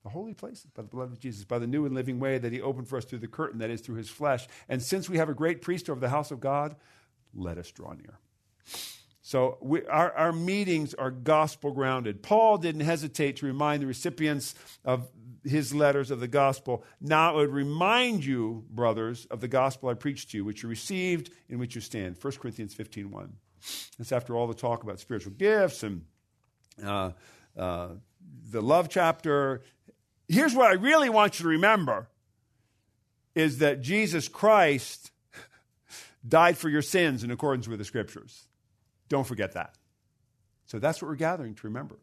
the holy places by the blood of Jesus, by the new and living way that he opened for us through the curtain, that is, through his flesh. And since we have a great priest over the house of God, let us draw near. So we, our, our meetings are gospel grounded. Paul didn't hesitate to remind the recipients of his letters of the gospel. Now it would remind you, brothers, of the gospel I preached to you, which you received, in which you stand. 1 Corinthians 15 1. That's after all the talk about spiritual gifts and uh, uh, the love chapter. Here's what I really want you to remember is that Jesus Christ died for your sins in accordance with the scriptures. Don't forget that. So that's what we're gathering to remember.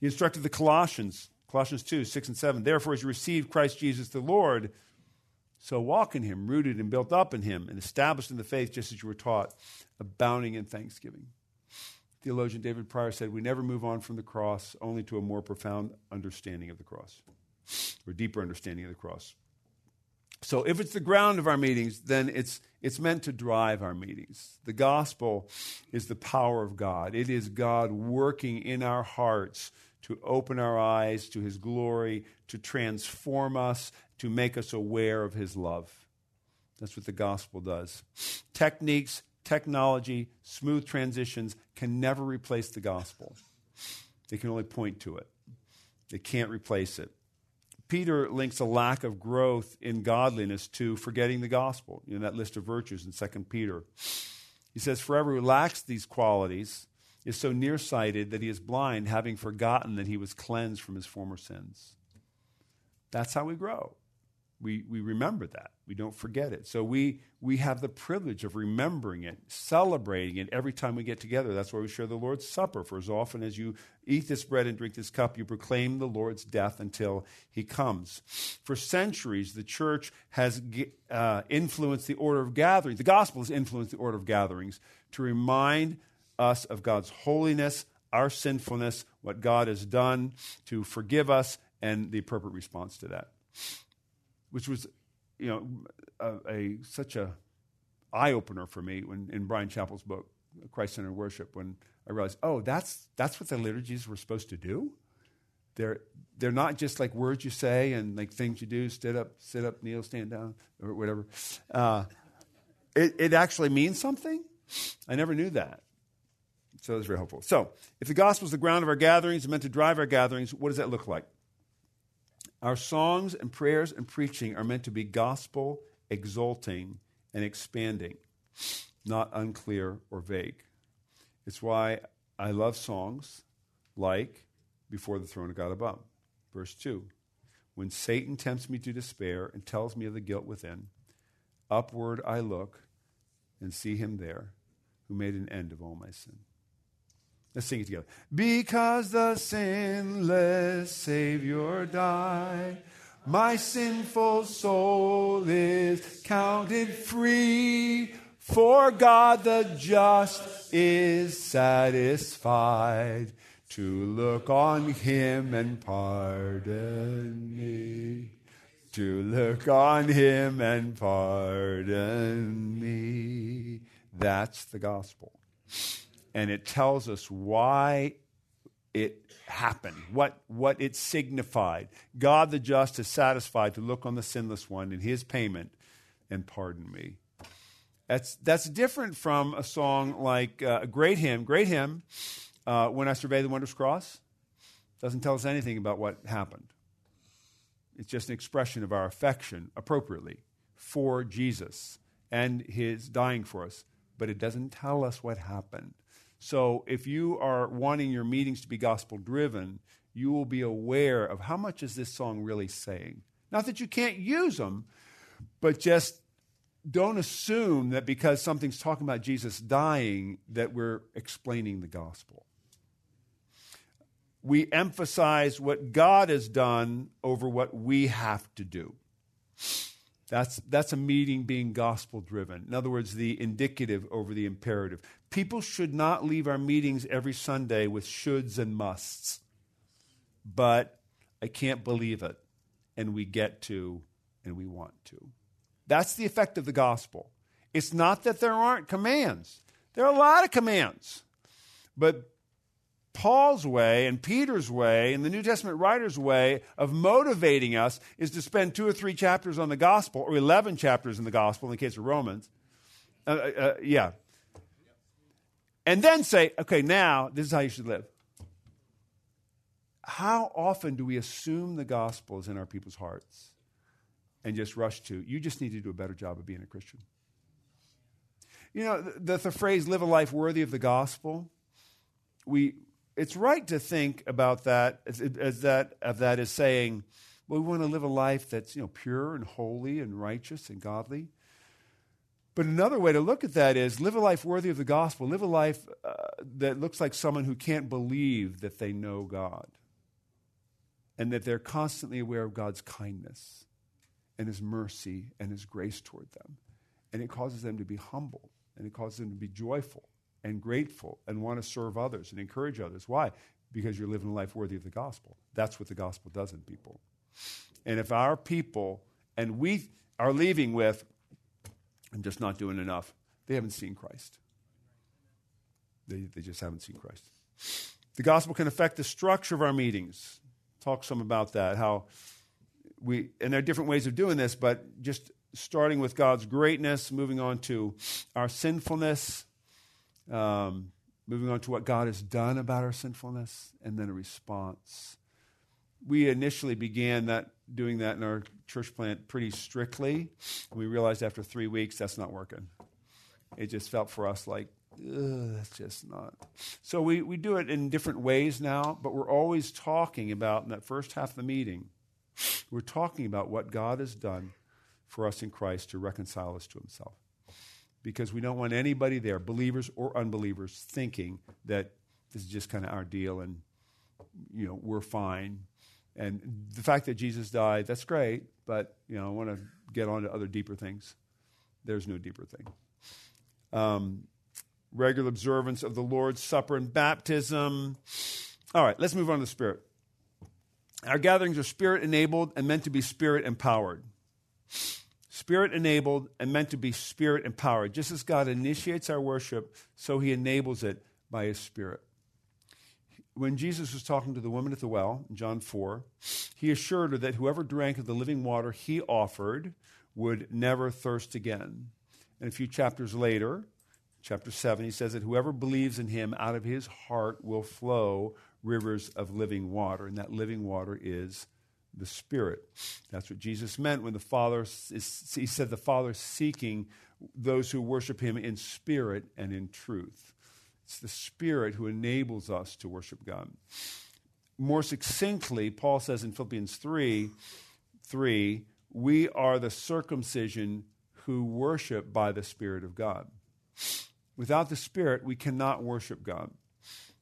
He instructed the Colossians, Colossians 2, 6 and 7. Therefore, as you receive Christ Jesus the Lord, so walk in him, rooted and built up in him, and established in the faith just as you were taught, abounding in thanksgiving. Theologian David Prior said, We never move on from the cross only to a more profound understanding of the cross, or deeper understanding of the cross. So if it's the ground of our meetings, then it's, it's meant to drive our meetings. The gospel is the power of God. It is God working in our hearts to open our eyes to his glory, to transform us, to make us aware of his love. That's what the gospel does. Techniques, technology, smooth transitions can never replace the gospel. They can only point to it. They can't replace it. Peter links a lack of growth in godliness to forgetting the gospel in that list of virtues in 2 Peter. He says, For who lacks these qualities is so nearsighted that he is blind, having forgotten that he was cleansed from his former sins. That's how we grow we, we remember that. We don't forget it. So we, we have the privilege of remembering it, celebrating it every time we get together. That's why we share the Lord's Supper. For as often as you eat this bread and drink this cup, you proclaim the Lord's death until he comes. For centuries, the church has uh, influenced the order of gatherings. The gospel has influenced the order of gatherings to remind us of God's holiness, our sinfulness, what God has done to forgive us, and the appropriate response to that which was, you know, a, a such a eye opener for me when in Bryan Chapell's book, Christ Centered Worship, when I realized, oh, that's that's what the liturgies were supposed to do. They're they're not just like words you say and like things you do, sit up, sit up, kneel, stand down, or whatever. Uh, it, it actually means something. I never knew that. So it's very helpful. So, if the gospel is the ground of our gatherings, and meant to drive our gatherings, what does that look like? Our songs and prayers and preaching are meant to be gospel exalting and expanding, not unclear or vague. It's why I love songs like Before the Throne of God Above. Verse 2 When Satan tempts me to despair and tells me of the guilt within, upward I look and see him there who made an end of all my sin. Let's sing it together. Because the sinless Savior died, my sinful soul is counted free. For God the just is satisfied to look on him and pardon me. To look on him and pardon me. That's the gospel and it tells us why it happened, what, what it signified. God the just is satisfied to look on the sinless one in his payment and pardon me. That's, that's different from a song like uh, a great hymn. Great hymn, uh, When I Survey the Wondrous Cross, doesn't tell us anything about what happened. It's just an expression of our affection, appropriately, for Jesus and his dying for us. But it doesn't tell us what happened. So if you are wanting your meetings to be gospel driven, you will be aware of how much is this song really saying. Not that you can't use them, but just don't assume that because something's talking about Jesus dying that we're explaining the gospel. We emphasize what God has done over what we have to do. That's, that's a meeting being gospel driven. In other words, the indicative over the imperative. People should not leave our meetings every Sunday with shoulds and musts. But I can't believe it. And we get to, and we want to. That's the effect of the gospel. It's not that there aren't commands, there are a lot of commands. But Paul's way and Peter's way and the New Testament writer's way of motivating us is to spend two or three chapters on the gospel, or 11 chapters in the gospel in the case of Romans. Uh, uh, uh, yeah. And then say, okay, now this is how you should live. How often do we assume the gospel is in our people's hearts and just rush to, you just need to do a better job of being a Christian? You know, the, the phrase live a life worthy of the gospel, we, it's right to think about that as, as that of that as saying, well, we want to live a life that's you know pure and holy and righteous and godly. But another way to look at that is live a life worthy of the gospel. Live a life uh, that looks like someone who can't believe that they know God and that they're constantly aware of God's kindness and His mercy and His grace toward them. And it causes them to be humble and it causes them to be joyful and grateful and want to serve others and encourage others. Why? Because you're living a life worthy of the gospel. That's what the gospel does in people. And if our people, and we are leaving with, I'm just not doing enough, they haven't seen Christ. They, they just haven't seen Christ. The gospel can affect the structure of our meetings. Talk some about that, how we, and there are different ways of doing this, but just starting with God's greatness, moving on to our sinfulness, um, moving on to what God has done about our sinfulness, and then a response. We initially began that doing that in our church plant pretty strictly. We realized after three weeks that's not working. It just felt for us like, that's just not. So we, we do it in different ways now, but we're always talking about, in that first half of the meeting, we're talking about what God has done for us in Christ to reconcile us to himself because we don't want anybody there, believers or unbelievers, thinking that this is just kind of our deal and you know we're fine. And the fact that Jesus died, that's great, but you know I want to get on to other deeper things. There's no deeper thing. Um, regular observance of the Lord's Supper and baptism. All right, let's move on to the Spirit. Our gatherings are spirit enabled and meant to be spirit empowered spirit enabled and meant to be spirit empowered. Just as God initiates our worship, so he enables it by his spirit. When Jesus was talking to the woman at the well in John 4, he assured her that whoever drank of the living water he offered would never thirst again. And a few chapters later, chapter 7, he says that whoever believes in him out of his heart will flow rivers of living water. And that living water is the Spirit. That's what Jesus meant when the Father, is, he said, the Father seeking those who worship him in spirit and in truth. It's the Spirit who enables us to worship God. More succinctly, Paul says in Philippians 3 3, we are the circumcision who worship by the Spirit of God. Without the Spirit, we cannot worship God.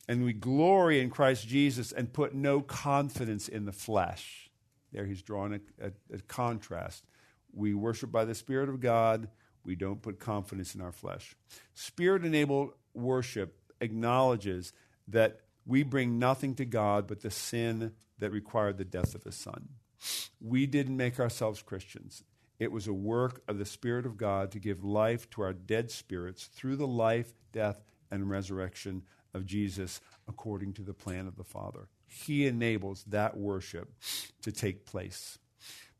And we glory in Christ Jesus and put no confidence in the flesh. There he's drawn a, a, a contrast. We worship by the Spirit of God. We don't put confidence in our flesh. Spirit enabled worship acknowledges that we bring nothing to God but the sin that required the death of his son. We didn't make ourselves Christians. It was a work of the Spirit of God to give life to our dead spirits through the life, death, and resurrection of Jesus according to the plan of the Father. He enables that worship to take place.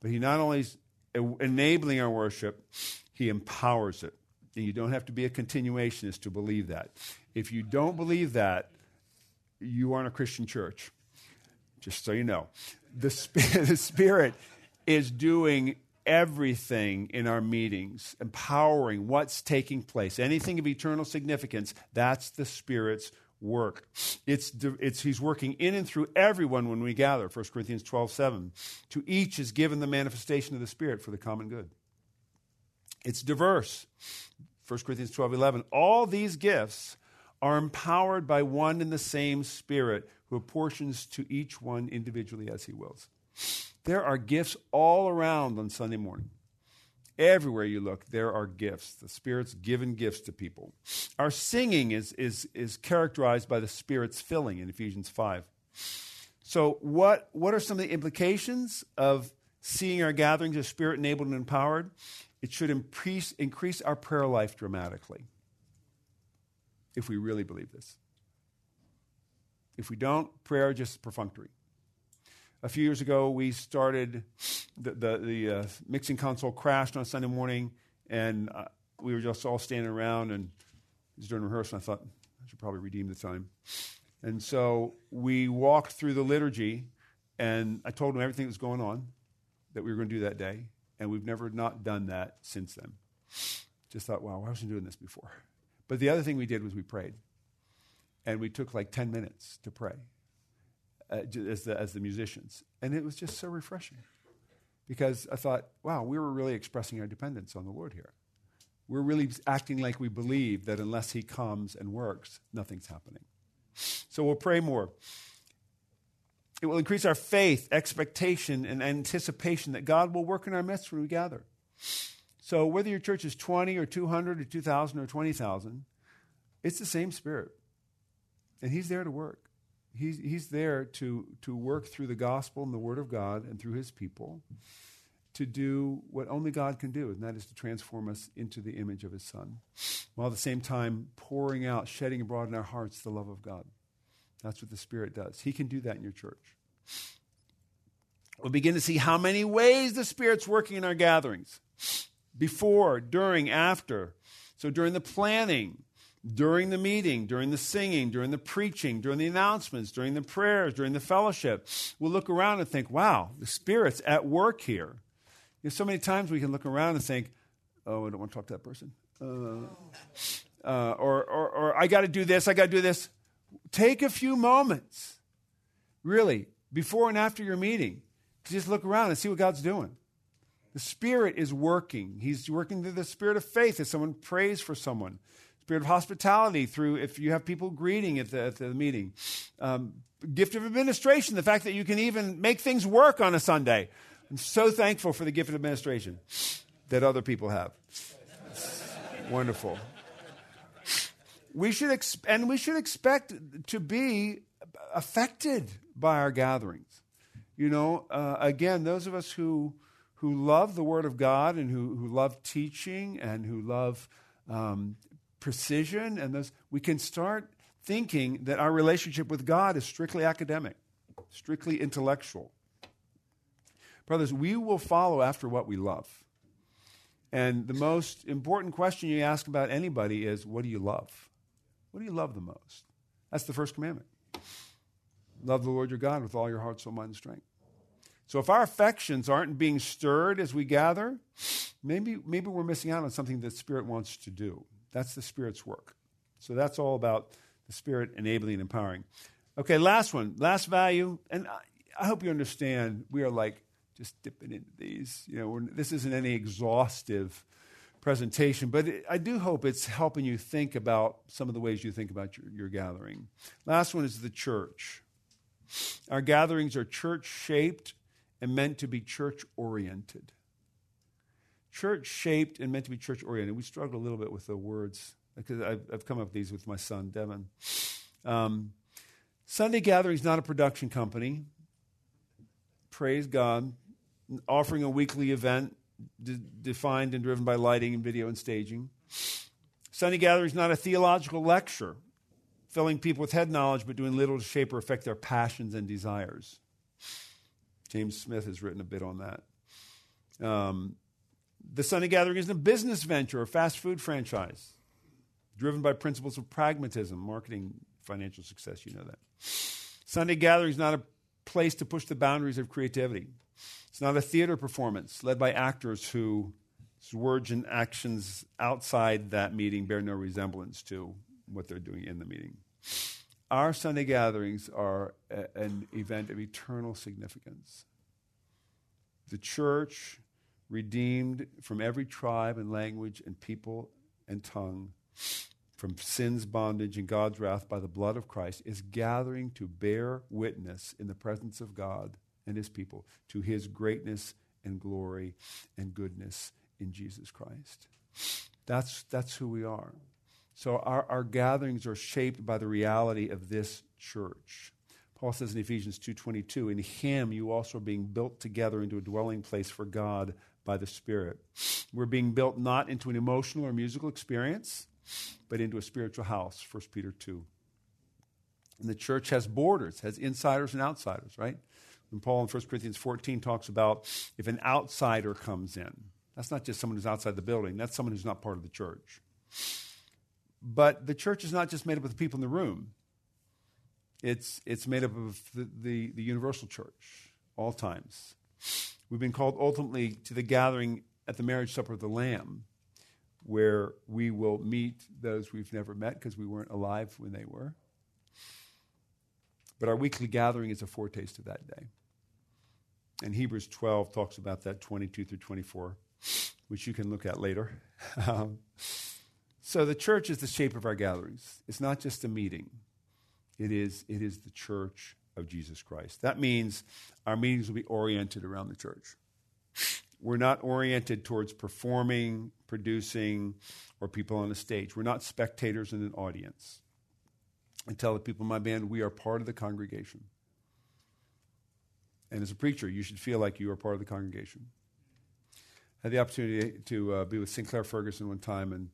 But He not only is enabling our worship, He empowers it. And you don't have to be a continuationist to believe that. If you don't believe that, you aren't a Christian church. Just so you know. The, Spirit, the Spirit is doing everything in our meetings, empowering what's taking place, anything of eternal significance, that's the Spirit's work. It's, it's, he's working in and through everyone when we gather. 1 Corinthians 12 7. To each is given the manifestation of the Spirit for the common good. It's diverse. 1 Corinthians 12 11. All these gifts are empowered by one and the same Spirit who apportions to each one individually as he wills. There are gifts all around on Sunday morning. Everywhere you look, there are gifts. The Spirit's given gifts to people. Our singing is, is, is characterized by the Spirit's filling in Ephesians 5. So, what, what are some of the implications of seeing our gatherings as Spirit enabled and empowered? It should increase, increase our prayer life dramatically if we really believe this. If we don't, prayer just perfunctory. A few years ago, we started the, the, the uh, mixing console crashed on Sunday morning, and uh, we were just all standing around, and it was during rehearsal. I thought I should probably redeem the time. And so we walked through the liturgy, and I told them everything that was going on that we were going to do that day, and we've never not done that since then. Just thought, wow, why wasn't doing this before? But the other thing we did was we prayed. And we took like 10 minutes to pray uh, as, the, as the musicians. And it was just so refreshing because I thought, wow, we were really expressing our dependence on the Lord here. We're really acting like we believe that unless He comes and works, nothing's happening. So we'll pray more. It will increase our faith, expectation, and anticipation that God will work in our midst when we gather. So whether your church is 20 or 200 or 2,000 or 20,000, it's the same Spirit. And He's there to work. He's, he's there to, to work through the gospel and the Word of God and through His people to do what only God can do, and that is to transform us into the image of His Son, while at the same time pouring out, shedding abroad in our hearts the love of God. That's what the Spirit does. He can do that in your church. We'll begin to see how many ways the Spirit's working in our gatherings before, during, after. So during the planning, during the meeting, during the singing, during the preaching, during the announcements, during the prayers, during the fellowship, we'll look around and think, wow, the Spirit's at work here. You know, so many times we can look around and think, oh, I don't want to talk to that person. Uh, uh, or, or, or I got to do this, I got to do this. Take a few moments, really, before and after your meeting, to just look around and see what God's doing. The Spirit is working. He's working through the spirit of faith as someone prays for someone. Spirit of hospitality through if you have people greeting at the, at the meeting. Um, gift of administration, the fact that you can even make things work on a Sunday. I'm so thankful for the gift of administration that other people have. wonderful. We should ex- and we should expect to be affected by our gatherings. You know, uh, again, those of us who who love the Word of God and who, who love teaching and who love um, precision, and those, we can start thinking that our relationship with God is strictly academic, strictly intellectual. Brothers, we will follow after what we love. And the most important question you ask about anybody is what do you love? What do you love the most? That's the first commandment. Love the Lord your God with all your heart, soul, mind, and strength. So if our affections aren't being stirred as we gather, maybe, maybe we're missing out on something that Spirit wants to do. That's the Spirit's work. So that's all about the Spirit enabling and empowering. Okay, last one, last value, and I, I hope you understand we are like just dipping into these. You know, this isn't any exhaustive presentation, but it, I do hope it's helping you think about some of the ways you think about your, your gathering. Last one is the church. Our gatherings are church shaped and meant to be church oriented. Church shaped and meant to be church oriented. We struggle a little bit with the words because I've, I've come up with these with my son, Devon. Um, Sunday Gathering is not a production company. Praise God. Offering a weekly event de- defined and driven by lighting and video and staging. Sunday Gathering is not a theological lecture, filling people with head knowledge but doing little to shape or affect their passions and desires. James Smith has written a bit on that. Um, the Sunday Gathering isn't a business venture or fast food franchise driven by principles of pragmatism, marketing, financial success. You know that. Sunday Gathering is not a place to push the boundaries of creativity. It's not a theater performance led by actors whose words and actions outside that meeting bear no resemblance to what they're doing in the meeting. Our Sunday gatherings are a, an event of eternal significance. The church, redeemed from every tribe and language and people and tongue, from sin's bondage and God's wrath by the blood of Christ, is gathering to bear witness in the presence of God and his people to his greatness and glory and goodness in Jesus Christ. That's, that's who we are. So our, our gatherings are shaped by the reality of this church. Paul says in Ephesians 2:22, "In him you also are being built together into a dwelling place for God by the Spirit." We're being built not into an emotional or musical experience, but into a spiritual house, 1 Peter 2. And the church has borders, has insiders and outsiders, right? When Paul in 1 Corinthians 14 talks about if an outsider comes in, that's not just someone who's outside the building, that's someone who's not part of the church. But the church is not just made up of the people in the room. It's, it's made up of the, the, the universal church, all times. We've been called ultimately to the gathering at the marriage supper of the Lamb, where we will meet those we've never met because we weren't alive when they were. But our weekly gathering is a foretaste of that day. And Hebrews 12 talks about that 22 through 24, which you can look at later. Um, so the church is the shape of our gatherings. It's not just a meeting, it is, it is the church of Jesus Christ. That means our meetings will be oriented around the church. We're not oriented towards performing, producing, or people on a stage. We're not spectators in an audience. I tell the people in my band, we are part of the congregation. And as a preacher, you should feel like you are part of the congregation. I had the opportunity to uh, be with Sinclair Ferguson one time, and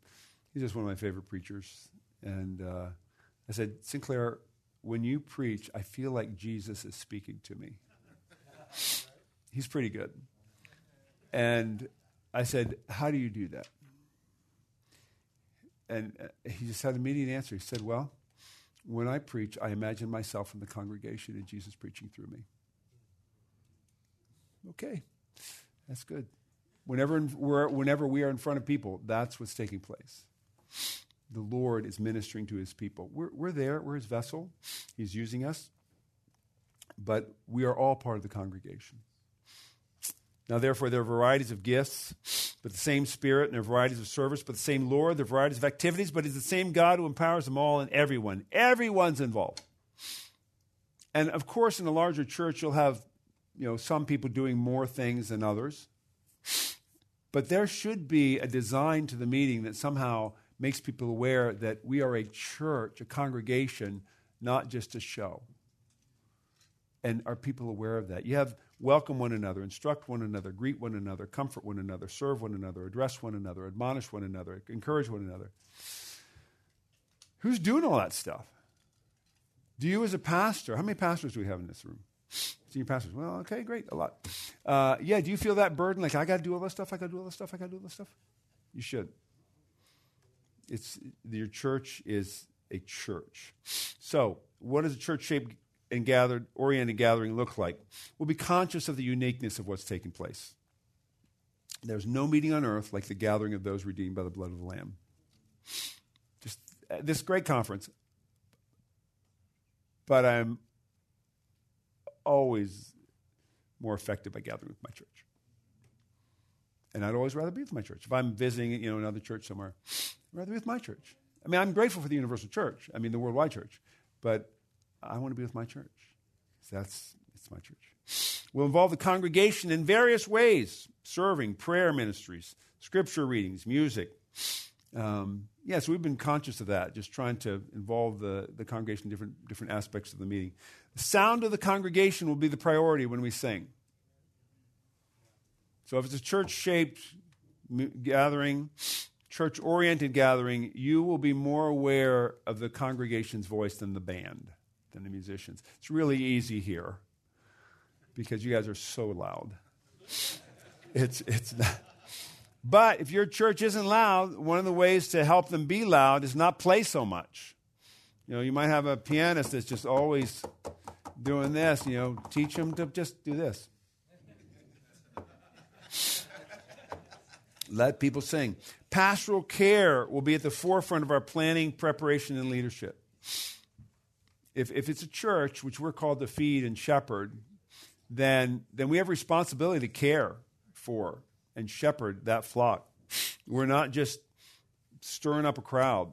He's just one of my favorite preachers. And uh, I said, Sinclair, when you preach, I feel like Jesus is speaking to me. He's pretty good. And I said, How do you do that? And uh, he just had an immediate answer. He said, Well, when I preach, I imagine myself in the congregation and Jesus preaching through me. Okay, that's good. Whenever, whenever we are in front of people, that's what's taking place the Lord is ministering to his people. We're, we're there, we're his vessel, he's using us, but we are all part of the congregation. Now, therefore, there are varieties of gifts, but the same Spirit, and there are varieties of service, but the same Lord, there are varieties of activities, but it's the same God who empowers them all and everyone. Everyone's involved. And of course, in a larger church, you'll have you know, some people doing more things than others. But there should be a design to the meeting that somehow makes people aware that we are a church, a congregation, not just a show. And are people aware of that? You have welcome one another, instruct one another, greet one another, comfort one another, serve one another, address one another, admonish one another, encourage one another. Who's doing all that stuff? Do you, as a pastor, how many pastors do we have in this room? Senior pastors. Well, okay, great, a lot. Uh, yeah, do you feel that burden? Like, I got to do all this stuff, I got to do all this stuff, I got to do all this stuff? You should. It's, your church is a church. So, what does a church shaped and gathered, oriented gathering look like? We'll be conscious of the uniqueness of what's taking place. There's no meeting on earth like the gathering of those redeemed by the blood of the Lamb. Just uh, this great conference. But I'm always more effective by gathering with my church. And I'd always rather be with my church. If I'm visiting, you know, another church somewhere, I'd rather be with my church. I mean, I'm grateful for the universal church, I mean, the worldwide church, but I want to be with my church. That's it's my church. We'll involve the congregation in various ways serving, prayer ministries, scripture readings, music. Um, yes, yeah, so we've been conscious of that, just trying to involve the, the congregation in different, different aspects of the meeting. The sound of the congregation will be the priority when we sing. So if it's a church shaped gathering, church oriented gathering, you will be more aware of the congregation's voice than the band, than the musicians. It's really easy here because you guys are so loud. It's, it's not. But if your church isn't loud, one of the ways to help them be loud is not play so much. You know, you might have a pianist that's just always doing this, you know, teach them to just do this. Let people sing. Pastoral care will be at the forefront of our planning, preparation, and leadership. If, if it's a church, which we're called to feed and shepherd, then, then we have responsibility to care for and shepherd that flock. We're not just stirring up a crowd,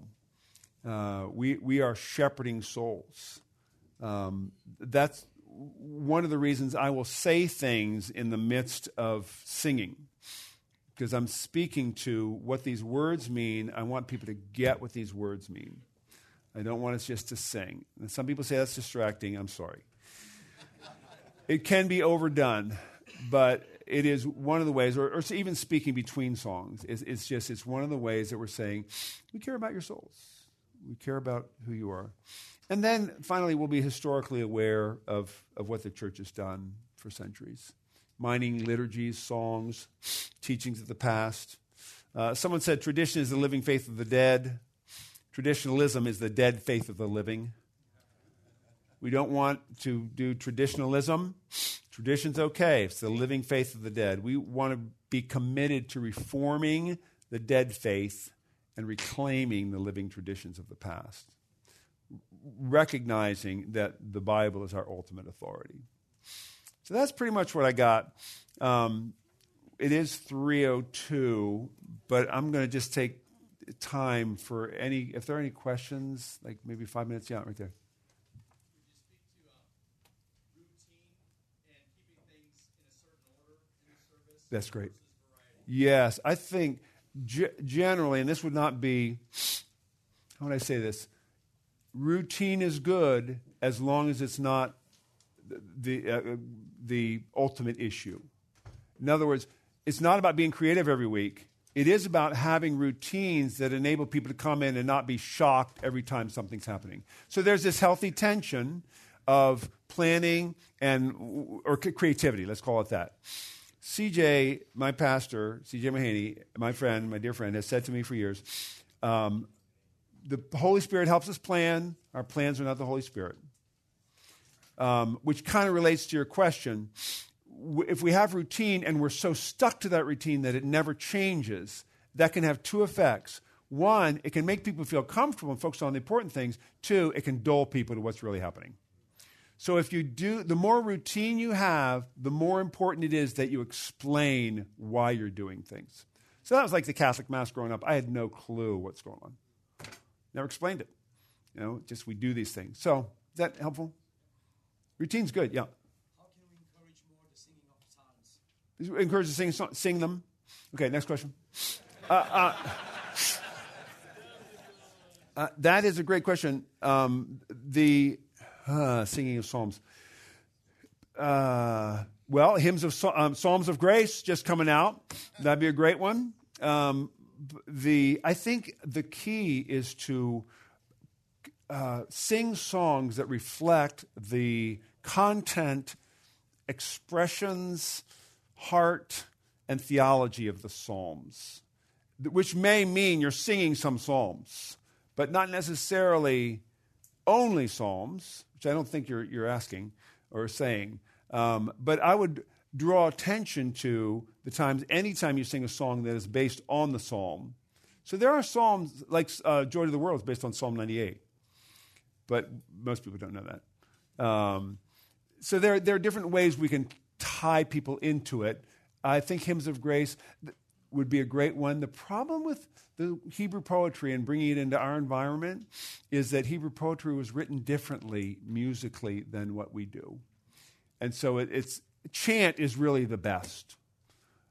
uh, we, we are shepherding souls. Um, that's one of the reasons I will say things in the midst of singing because I'm speaking to what these words mean. I want people to get what these words mean. I don't want us just to sing. And some people say that's distracting. I'm sorry. it can be overdone, but it is one of the ways, or, or even speaking between songs, it's, it's, just it's one of the ways that we're saying we care about your souls. We care about who you are. And then finally, we'll be historically aware of, of what the church has done for centuries mining liturgies, songs, teachings of the past. Uh, someone said tradition is the living faith of the dead. Traditionalism is the dead faith of the living. We don't want to do traditionalism. Tradition's okay. It's the living faith of the dead. We want to be committed to reforming the dead faith and reclaiming the living traditions of the past, recognizing that the Bible is our ultimate authority. So that's pretty much what I got. Um, it is 302, but I'm going to just take time for any, if there are any questions, like maybe five minutes, yeah, right there. That's great. Yes, I think g- generally, and this would not be, how would I say this? Routine is good as long as it's not the, uh, the ultimate issue. In other words, it's not about being creative every week. It is about having routines that enable people to come in and not be shocked every time something's happening. So there's this healthy tension of planning and or creativity, let's call it that. CJ, my pastor, CJ Mahaney, my friend, my dear friend, has said to me for years, um, the Holy Spirit helps us plan. Our plans are not the Holy Spirit um, which kind of relates to your question. If we have routine and we're so stuck to that routine that it never changes, that can have two effects. One, it can make people feel comfortable and focus on the important things. Two, it can dull people to what's really happening. So if you do, the more routine you have, the more important it is that you explain why you're doing things. So that was like the Catholic Mass growing up. I had no clue what's going on. Never explained it. You know, just we do these things. So is that helpful? Routine's good, yeah. How can we encourage more the singing of psalms? Encourage to sing, sing them. Okay, next question. Uh, uh, uh, that is a great question. Um, the uh, singing of psalms. Uh, well, hymns of um, psalms of grace just coming out. That'd be a great one. Um, the I think the key is to uh, sing songs that reflect the content, expressions, heart, and theology of the Psalms, which may mean you're singing some Psalms, but not necessarily only Psalms, which I don't think you're, you're asking or saying. Um, but I would draw attention to the times, anytime you sing a song that is based on the Psalm. So there are Psalms, like uh, Joy to the World is based on Psalm 98, but most people don't know that. Um, so there, there are different ways we can tie people into it. I think hymns of grace would be a great one. The problem with the Hebrew poetry and bringing it into our environment is that Hebrew poetry was written differently musically than what we do. And so it, it's chant is really the best.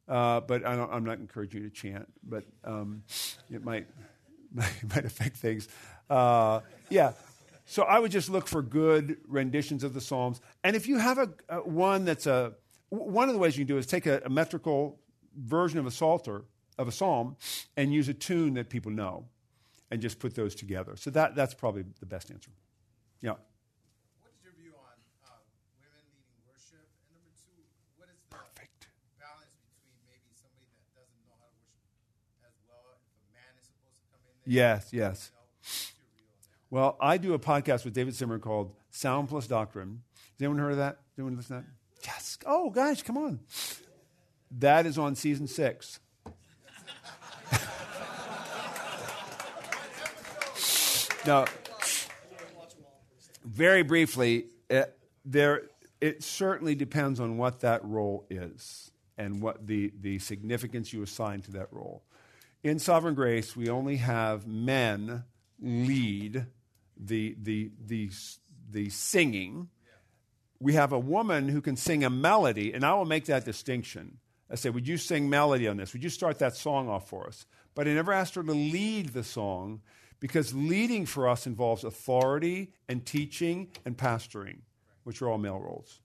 Uh, but I am not encouraging you to chant, but um, it might, might affect things. Uh, yeah, so I would just look for good renditions of the Psalms. And if you have a, a one that's a, one of the ways you can do is take a, a, metrical version of a psalter, of a psalm, and use a tune that people know, and just put those together. So that, that's probably the best answer. Yeah. What is your view on uh, women leading worship? And number two, what is the Perfect. balance between maybe somebody that doesn't know how to worship as well, if a man is supposed to come in there? Yes, yes. Well, I do a podcast with David Zimmer called Sound Plus Doctrine. Has anyone heard of that? Anyone listen to that? Yes. Oh, guys, come on. That is on season six. now, very briefly, it, there, it certainly depends on what that role is and what the, the significance you assign to that role. In Sovereign Grace, we only have men lead the, the, the, the singing. We have a woman who can sing a melody, and I will make that distinction. I say, Would you sing melody on this? Would you start that song off for us? But I never asked her to lead the song because leading for us involves authority and teaching and pastoring, which are all male roles.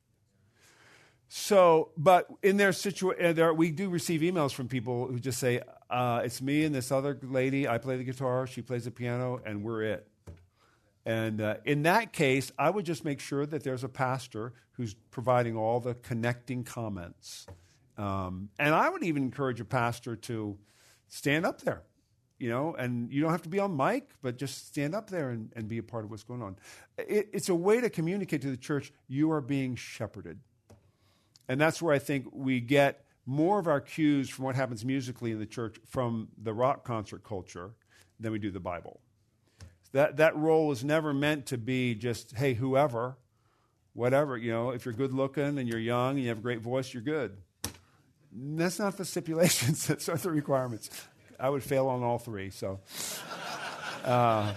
So, but in their situation, uh, we do receive emails from people who just say, uh, "It's me and this other lady. I play the guitar, she plays the piano, and we're it." And uh, in that case, I would just make sure that there's a pastor who's providing all the connecting comments. Um, and I would even encourage a pastor to stand up there, you know, and you don't have to be on mic, but just stand up there and, and be a part of what's going on. It, it's a way to communicate to the church you are being shepherded. And that's where I think we get more of our cues from what happens musically in the church from the rock concert culture than we do the Bible. That, that role was never meant to be just, hey, whoever, whatever, you know, if you're good looking and you're young and you have a great voice, you're good. That's not the stipulations, that's not the requirements. I would fail on all three, so. Uh,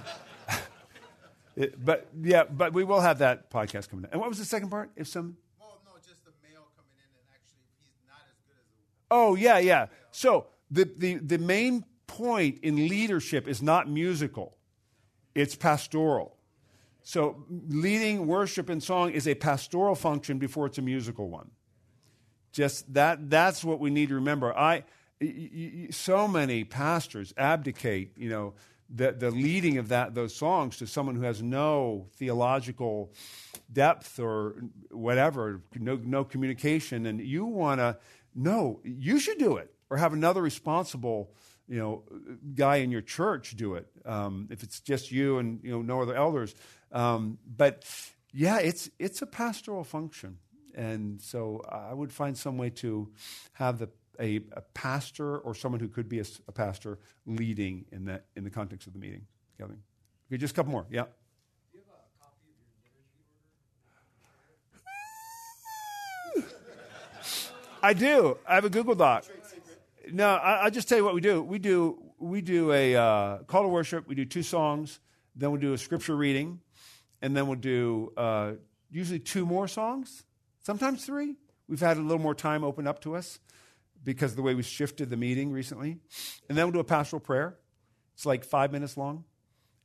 it, but yeah, but we will have that podcast coming. In. And what was the second part? If some Well, no, just the male coming in and actually he's not as good as. The... Oh, yeah, yeah. So the, the, the main point in leadership is not musical, it's pastoral. So leading worship and song is a pastoral function before it's a musical one. Just that, that's what we need to remember. I, so many pastors abdicate, you know, the, the leading of that, those songs to someone who has no theological depth or whatever, no, no communication. And you want to no, you should do it, or have another responsible, you know, guy in your church do it. Um, if it's just you and you know no other elders, um, but yeah, it's it's a pastoral function, and so I would find some way to have the a, a pastor or someone who could be a, a, pastor leading in that in the context of the meeting gathering. Okay, just a couple more. Yeah. I do. I have a Google Doc. No, I, will just tell you what we do. We do we do a uh, call to worship. We do two songs. Then we'll do a scripture reading, and then we'll do uh, usually two more songs, sometimes three. We've had a little more time open up to us because of the way we shifted the meeting recently. And then we'll do a pastoral prayer. It's like five minutes long.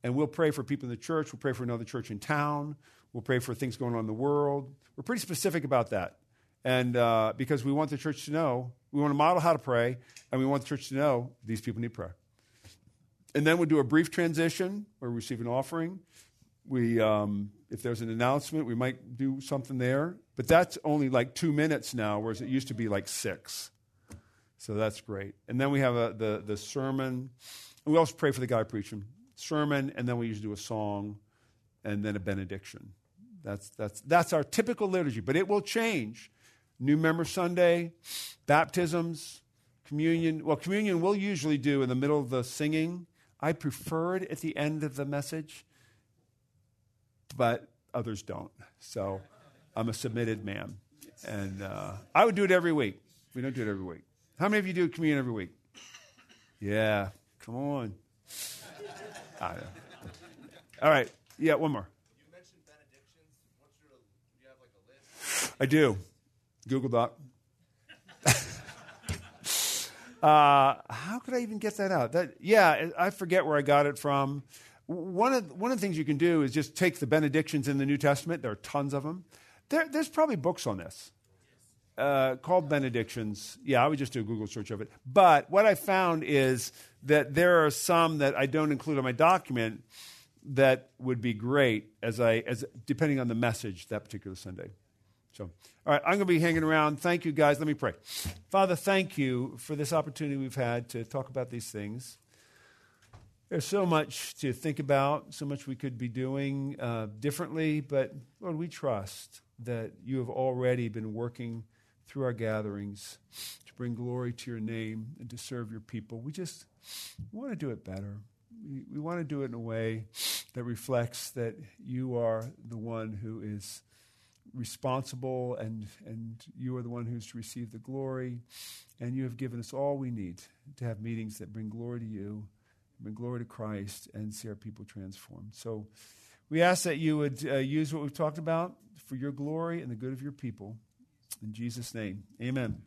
And we'll pray for people in the church. We'll pray for another church in town. We'll pray for things going on in the world. We're pretty specific about that. And uh, because we want the church to know, we want to model how to pray, and we want the church to know these people need prayer. And then we'll do a brief transition where we receive an offering. We, um, if there's an announcement, we might do something there. But that's only like two minutes now, whereas it used to be like six. So that's great. And then we have a, the, the sermon. We also pray for the guy preaching. Sermon, and then we usually do a song, and then a benediction. That's, that's, that's our typical liturgy, but it will change New Member Sunday, baptisms, communion. Well, communion we'll usually do in the middle of the singing. I prefer it at the end of the message, but others don't. So I'm a submitted man. And uh, I would do it every week. We don't do it every week. How many of you do communion every week? Yeah, come on. All right. Yeah, one more. You mentioned benedictions. What's your, do you have like a list? I do. Google Doc. uh, how could I even get that out? That yeah, I forget where I got it from. One of one of the things you can do is just take the benedictions in the New Testament. There are tons of them. There, there's probably books on this uh, called benedictions. Yeah, I would just do a Google search of it. But what I found is that there are some that I don't include on my document that would be great as I as depending on the message that particular Sunday. So, all right, I'm going to be hanging around. Thank you, guys. Let me pray. Father, thank you for this opportunity we've had to talk about these things. There's so much to think about, so much we could be doing uh, differently, but Lord, we trust that you have already been working through our gatherings to bring glory to your name and to serve your people. We just want to do it better. We, we want to do it in a way that reflects that you are the one who is responsible and, and you are the one who's to receive the glory. And you have given us all we need to have meetings that bring glory to you, bring glory to Christ, and see our people transformed. So we ask that you would uh, use what we've talked about for your glory and the good of your people. In Jesus' name, amen.